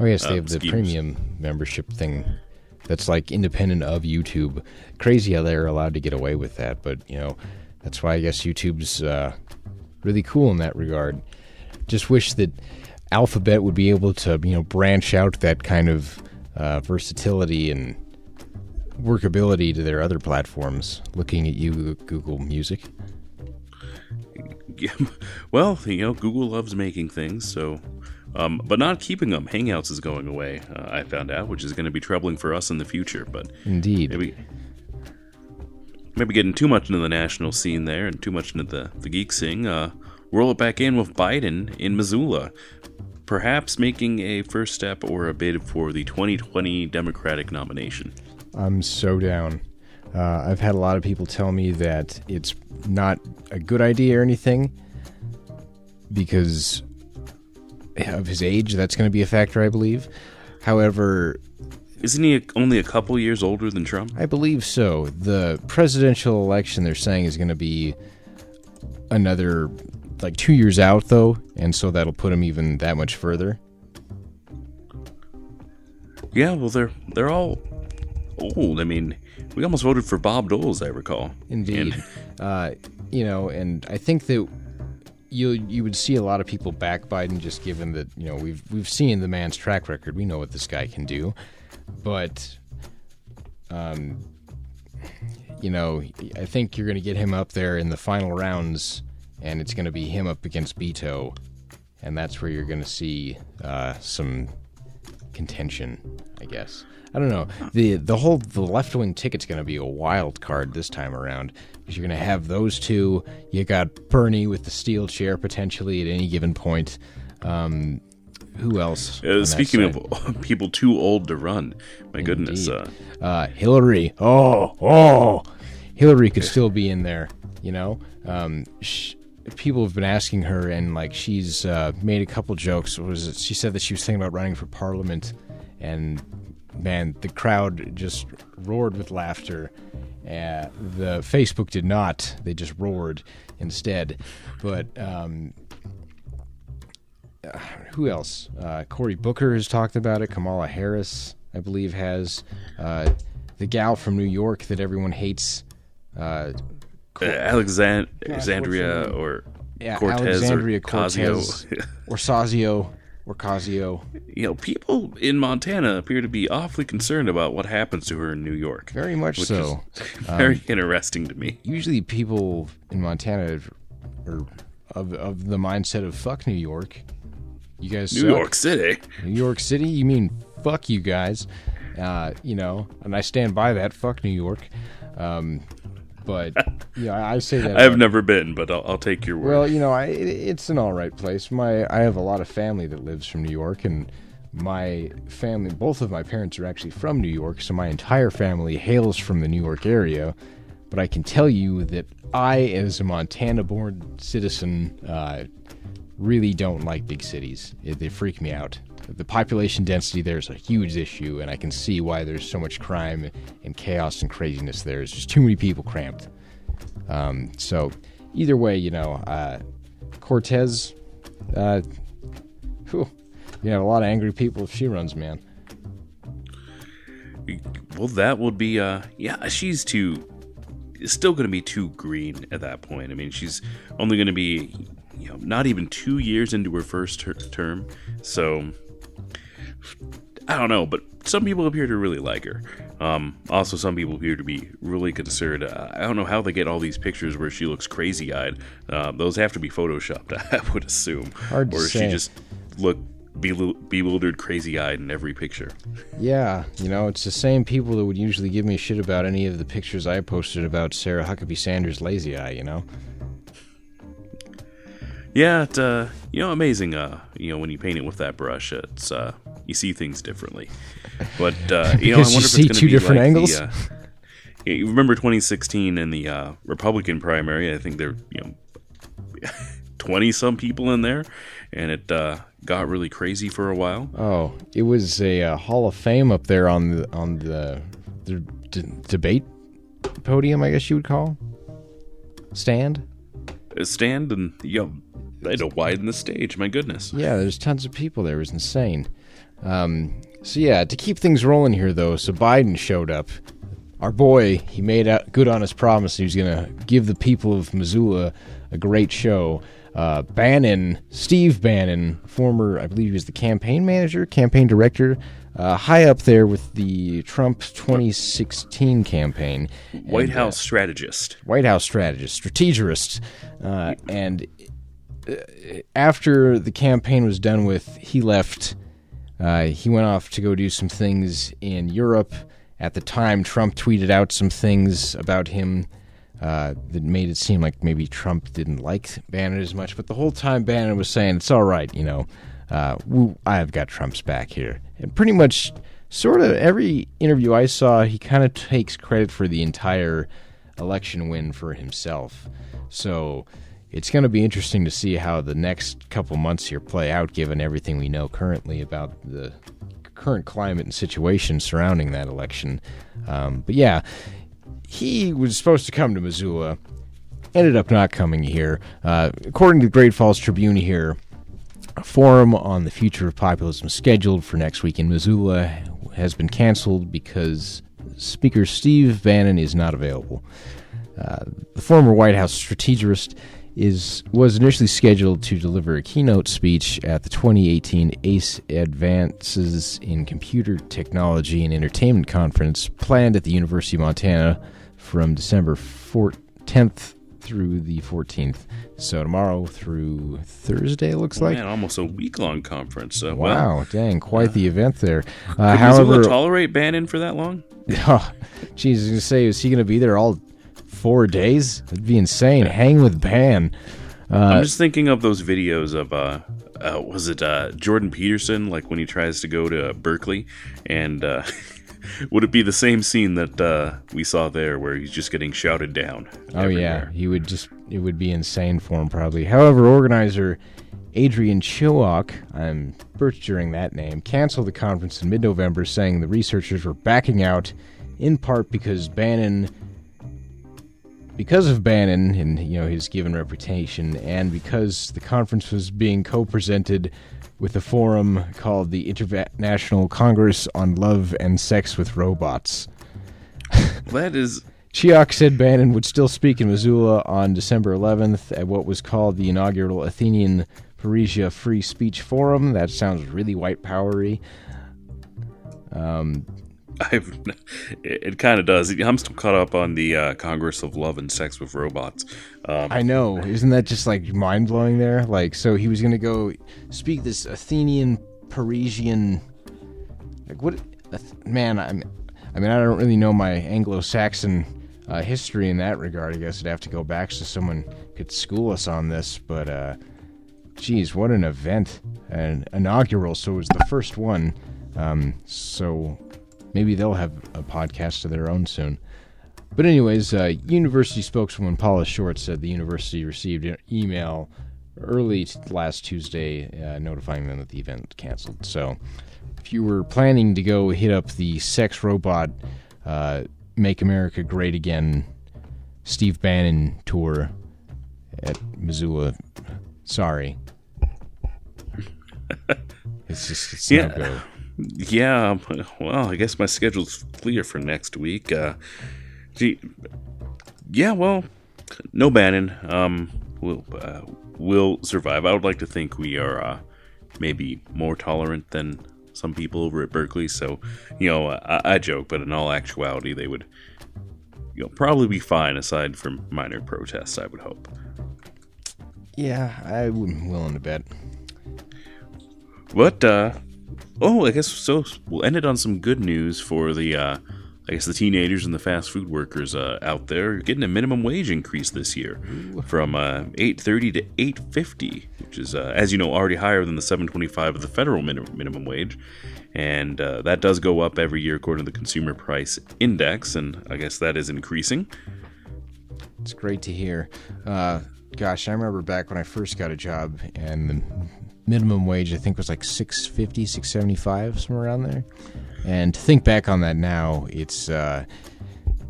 oh yes, they have the schemes. premium membership thing. That's like independent of YouTube. Crazy how they're allowed to get away with that, but you know that's why I guess YouTube's uh, really cool in that regard. Just wish that Alphabet would be able to, you know, branch out that kind of uh, versatility and workability to their other platforms. Looking at you, Google Music. Yeah, well, you know, Google loves making things, so, um, but not keeping them. Hangouts is going away. Uh, I found out, which is going to be troubling for us in the future. But indeed, maybe maybe getting too much into the national scene there and too much into the, the geek scene, uh, roll it back in with Biden in Missoula, perhaps making a first step or a bid for the 2020 Democratic nomination. I'm so down. Uh, I've had a lot of people tell me that it's not a good idea or anything because of his age. That's going to be a factor, I believe. However, isn't he only a couple years older than Trump? I believe so. The presidential election they're saying is going to be another like 2 years out though, and so that'll put him even that much further. Yeah, well they're they're all old. I mean, we almost voted for Bob Dole, as I recall. Indeed. And, uh, you know, and I think that you you would see a lot of people back Biden just given that you know we've we've seen the man's track record. We know what this guy can do but um, you know, I think you're going to get him up there in the final rounds, and it's going to be him up against Beto, and that's where you're going to see uh, some contention, I guess. I don't know. the The whole the left wing ticket's going to be a wild card this time around because you're going to have those two. You got Bernie with the steel chair potentially at any given point. Um, who else? Uh, speaking of people too old to run, my Indeed. goodness. Uh, uh, Hillary. Oh, oh. Hillary could still be in there, you know? Um, sh- people have been asking her, and like she's uh, made a couple jokes. Was it, she said that she was thinking about running for parliament, and man, the crowd just roared with laughter. Uh, the Facebook did not; they just roared instead. But um, uh, who else? Uh, Cory Booker has talked about it. Kamala Harris, I believe, has. Uh, the gal from New York that everyone hates, Uh, Uh, Alexand- Alexandria or yeah, Cortez Alexandria or Casio. Cortez or Sazio or Casio. you know, people in Montana appear to be awfully concerned about what happens to her in New York. Very much which so. is very interesting to me. Usually, people in Montana are of of the mindset of "fuck New York." You guys, New suck. York City. New York City. You mean fuck you guys? Uh, you know, and I stand by that. Fuck New York. Um, but yeah, I say that. I've never been, but I'll, I'll take your word. Well, you know, I, it, it's an all right place. My I have a lot of family that lives from New York, and my family, both of my parents are actually from New York, so my entire family hails from the New York area. But I can tell you that I, as a Montana-born citizen, uh, really don't like big cities. It, they freak me out. The population density there is a huge issue, and I can see why there's so much crime and chaos and craziness there. There's just too many people cramped. Um, so, either way, you know, uh, Cortez, uh, whew, you have a lot of angry people if she runs, man. well, that would be, uh, yeah, she's too, still going to be too green at that point. I mean, she's only going to be, you know, not even two years into her first ter- term. So, I don't know, but some people appear to really like her. Um, also, some people appear to be really concerned. Uh, I don't know how they get all these pictures where she looks crazy eyed. Uh, those have to be photoshopped, I would assume. Hard to or say. she just look bewil- bewildered, crazy eyed in every picture. Yeah, you know, it's the same people that would usually give me shit about any of the pictures I posted about Sarah Huckabee Sanders' lazy eye, you know? Yeah, it, uh, you know, amazing. Uh, you know, when you paint it with that brush, it's uh, you see things differently. But uh, you know, I Because you wonder if see it's two be different like angles? The, uh, you remember 2016 in the uh, Republican primary? I think there, you know, 20 some people in there, and it uh, got really crazy for a while. Oh, it was a uh, Hall of Fame up there on the on the, the d- debate podium, I guess you would call stand. Uh, Stand and you know, they had to widen the stage. My goodness. Yeah, there's tons of people there. It was insane. Um, so yeah, to keep things rolling here, though, so Biden showed up. Our boy, he made out good on his promise. He was going to give the people of Missoula a great show. Uh, Bannon, Steve Bannon, former, I believe he was the campaign manager, campaign director, uh, high up there with the Trump 2016 campaign. White And, uh, House strategist. White House strategist, strategist, uh, and uh, after the campaign was done with, he left. Uh, he went off to go do some things in Europe. At the time, Trump tweeted out some things about him uh, that made it seem like maybe Trump didn't like Bannon as much. But the whole time, Bannon was saying, "It's all right, you know, uh, I've got Trump's back here." And pretty much, sort of every interview I saw, he kind of takes credit for the entire election win for himself. So it's going to be interesting to see how the next couple months here play out, given everything we know currently about the current climate and situation surrounding that election. Um, but yeah, he was supposed to come to Missoula, ended up not coming here. Uh, according to the Great Falls Tribune here, a forum on the future of populism scheduled for next week in Missoula has been canceled because Speaker Steve Bannon is not available. Uh, the former White House strategist is was initially scheduled to deliver a keynote speech at the 2018 ACE Advances in Computer Technology and Entertainment conference planned at the University of Montana from December 4th, 10th through the 14th. So tomorrow through Thursday, it looks like. Man, almost a week long conference. Uh, Well, Wow, dang, quite the event there. Uh, however, tolerate Bannon for that long? Oh, geez, I was gonna say, is he gonna be there all four days? That'd be insane. Hang with Ban. Uh, I'm just thinking of those videos of uh, uh was it uh Jordan Peterson like when he tries to go to Berkeley and uh would it be the same scene that uh we saw there where he's just getting shouted down? oh yeah, he would just it would be insane for him probably. However, organizer Adrian Chillock, I'm butchering that name, canceled the conference in mid-November, saying the researchers were backing out, in part because Bannon. Because of Bannon and you know his given reputation, and because the conference was being co-presented with a forum called the International Congress on Love and Sex with Robots. That is Cheok said Bannon would still speak in Missoula on December 11th at what was called the inaugural Athenian Parrhesia Free Speech Forum. That sounds really white powery. Um, I've, it, it kind of does. I'm still caught up on the uh, Congress of Love and Sex with Robots. Um, I know. Isn't that just like mind blowing there? Like, so he was going to go speak this Athenian Parisian. Like, what? Man, I'm, I mean, I don't really know my Anglo Saxon uh, history in that regard. I guess I'd have to go back so someone could school us on this. But, uh, geez, what an event. An inaugural, so it was the first one. Um, so maybe they'll have a podcast of their own soon. But anyways, uh, university spokeswoman Paula Short said the university received an email early t- last Tuesday uh, notifying them that the event canceled. So if you were planning to go hit up the sex robot uh, "Make America Great Again" Steve Bannon tour at Missoula, sorry, it's just it's yeah. no go. Yeah, well, I guess my schedule's clear for next week. Uh, gee, yeah, well, no Bannon. Um, we'll uh, we'll survive. I would like to think we are uh, maybe more tolerant than some people over at Berkeley. So, you know, I, I joke, but in all actuality, they would, you know, probably be fine aside from minor protests. I would hope. Yeah, I wouldn't willing to bet. But uh, Oh, I guess so. We'll end it on some good news for the, uh, I guess, the teenagers and the fast food workers uh, out there getting a minimum wage increase this year from uh, eight thirty to eight fifty, which is, uh, as you know, already higher than the seven twenty five of the federal minimum minimum wage, and uh, that does go up every year according to the Consumer Price Index, and I guess that is increasing. It's great to hear. Uh, gosh, I remember back when I first got a job, and minimum wage I think was like 650 675 somewhere around there. And to think back on that now it's uh,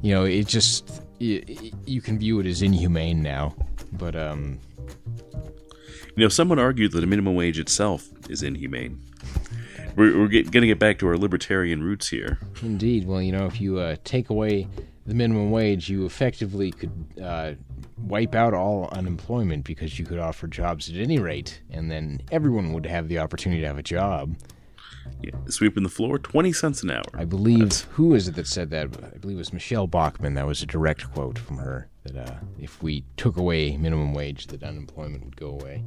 you know it just it, you can view it as inhumane now. But um you know someone argued that the minimum wage itself is inhumane. We're, we're going to get back to our libertarian roots here. Indeed. Well you know if you uh, take away the minimum wage you effectively could uh, wipe out all unemployment because you could offer jobs at any rate, and then everyone would have the opportunity to have a job. Yeah, sweeping the floor, twenty cents an hour. I believe That's... who is it that said that? I believe it was Michele Bachmann. That was a direct quote from her that uh, if we took away minimum wage, that unemployment would go away.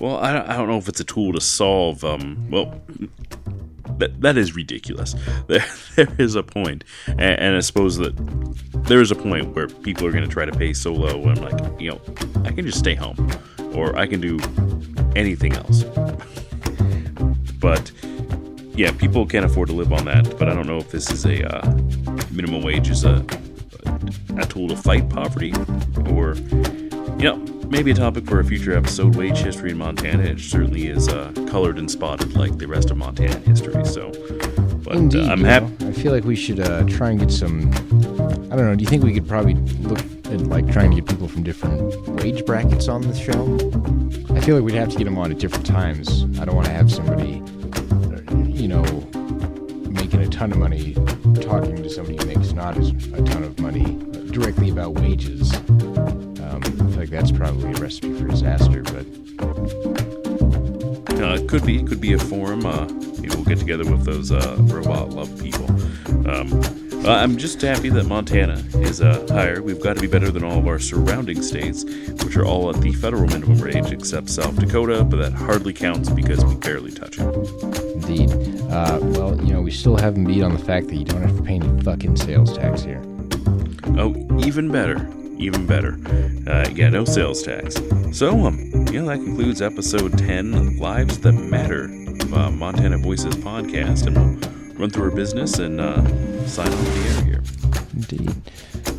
Well, I don't, I don't know if it's a tool to solve. Um, well, that that is ridiculous. There there is a point, and, and I suppose that there is a point where people are going to try to pay so low. And I'm like, you know, I can just stay home, or I can do anything else. but yeah, people can't afford to live on that. But I don't know if this is a uh, minimum wage is a a tool to fight poverty, or you know maybe a topic for a future episode. Wage history in Montana. It certainly is uh, colored and spotted like the rest of Montana history. So, but uh, Indeed, uh, I'm happy. I feel like we should uh, try and get some. I don't know. Do you think we could probably look at like trying to get people from different wage brackets on the show? I feel like we'd have to get them on at different times. I don't want to have somebody, you know, making a ton of money talking to somebody who makes not as a ton of money directly about wages like that's probably a recipe for disaster, but. Uh, it could be. It could be a forum. Uh, maybe we'll get together with those uh, robot love people. Um, uh, I'm just happy that Montana is uh, higher. We've got to be better than all of our surrounding states, which are all at the federal minimum wage, except South Dakota, but that hardly counts because we barely touch it. Indeed. Uh, well, you know, we still haven't beat on the fact that you don't have to pay any fucking sales tax here. Oh, even better even better. Uh, yeah, no sales tax. So, um, yeah, that concludes episode 10 Lives That Matter, uh, Montana Voices podcast, and we'll run through our business and uh, sign off the air here. Indeed.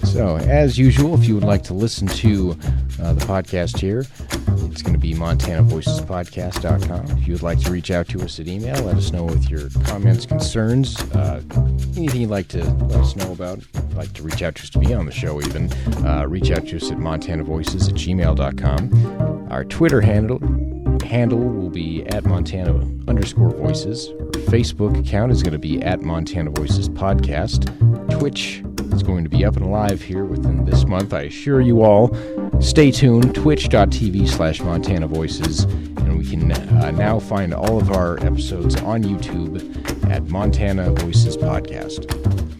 So, as usual, if you would like to listen to uh, the podcast here, it's going to be montanavoicespodcast.com. If you would like to reach out to us at email, let us know with your comments, concerns, uh, anything you'd like to let us know about. like to reach out to us to be on the show, even, uh, reach out to us at montanavoices at gmail.com. Our Twitter handle handle will be at Montana underscore voices. Our Facebook account is going to be at Montana Voices Podcast. Twitch is going to be up and alive here within this month. I assure you all. Stay tuned. Twitch.tv slash Montana Voices. And we can uh, now find all of our episodes on YouTube at Montana Voices Podcast.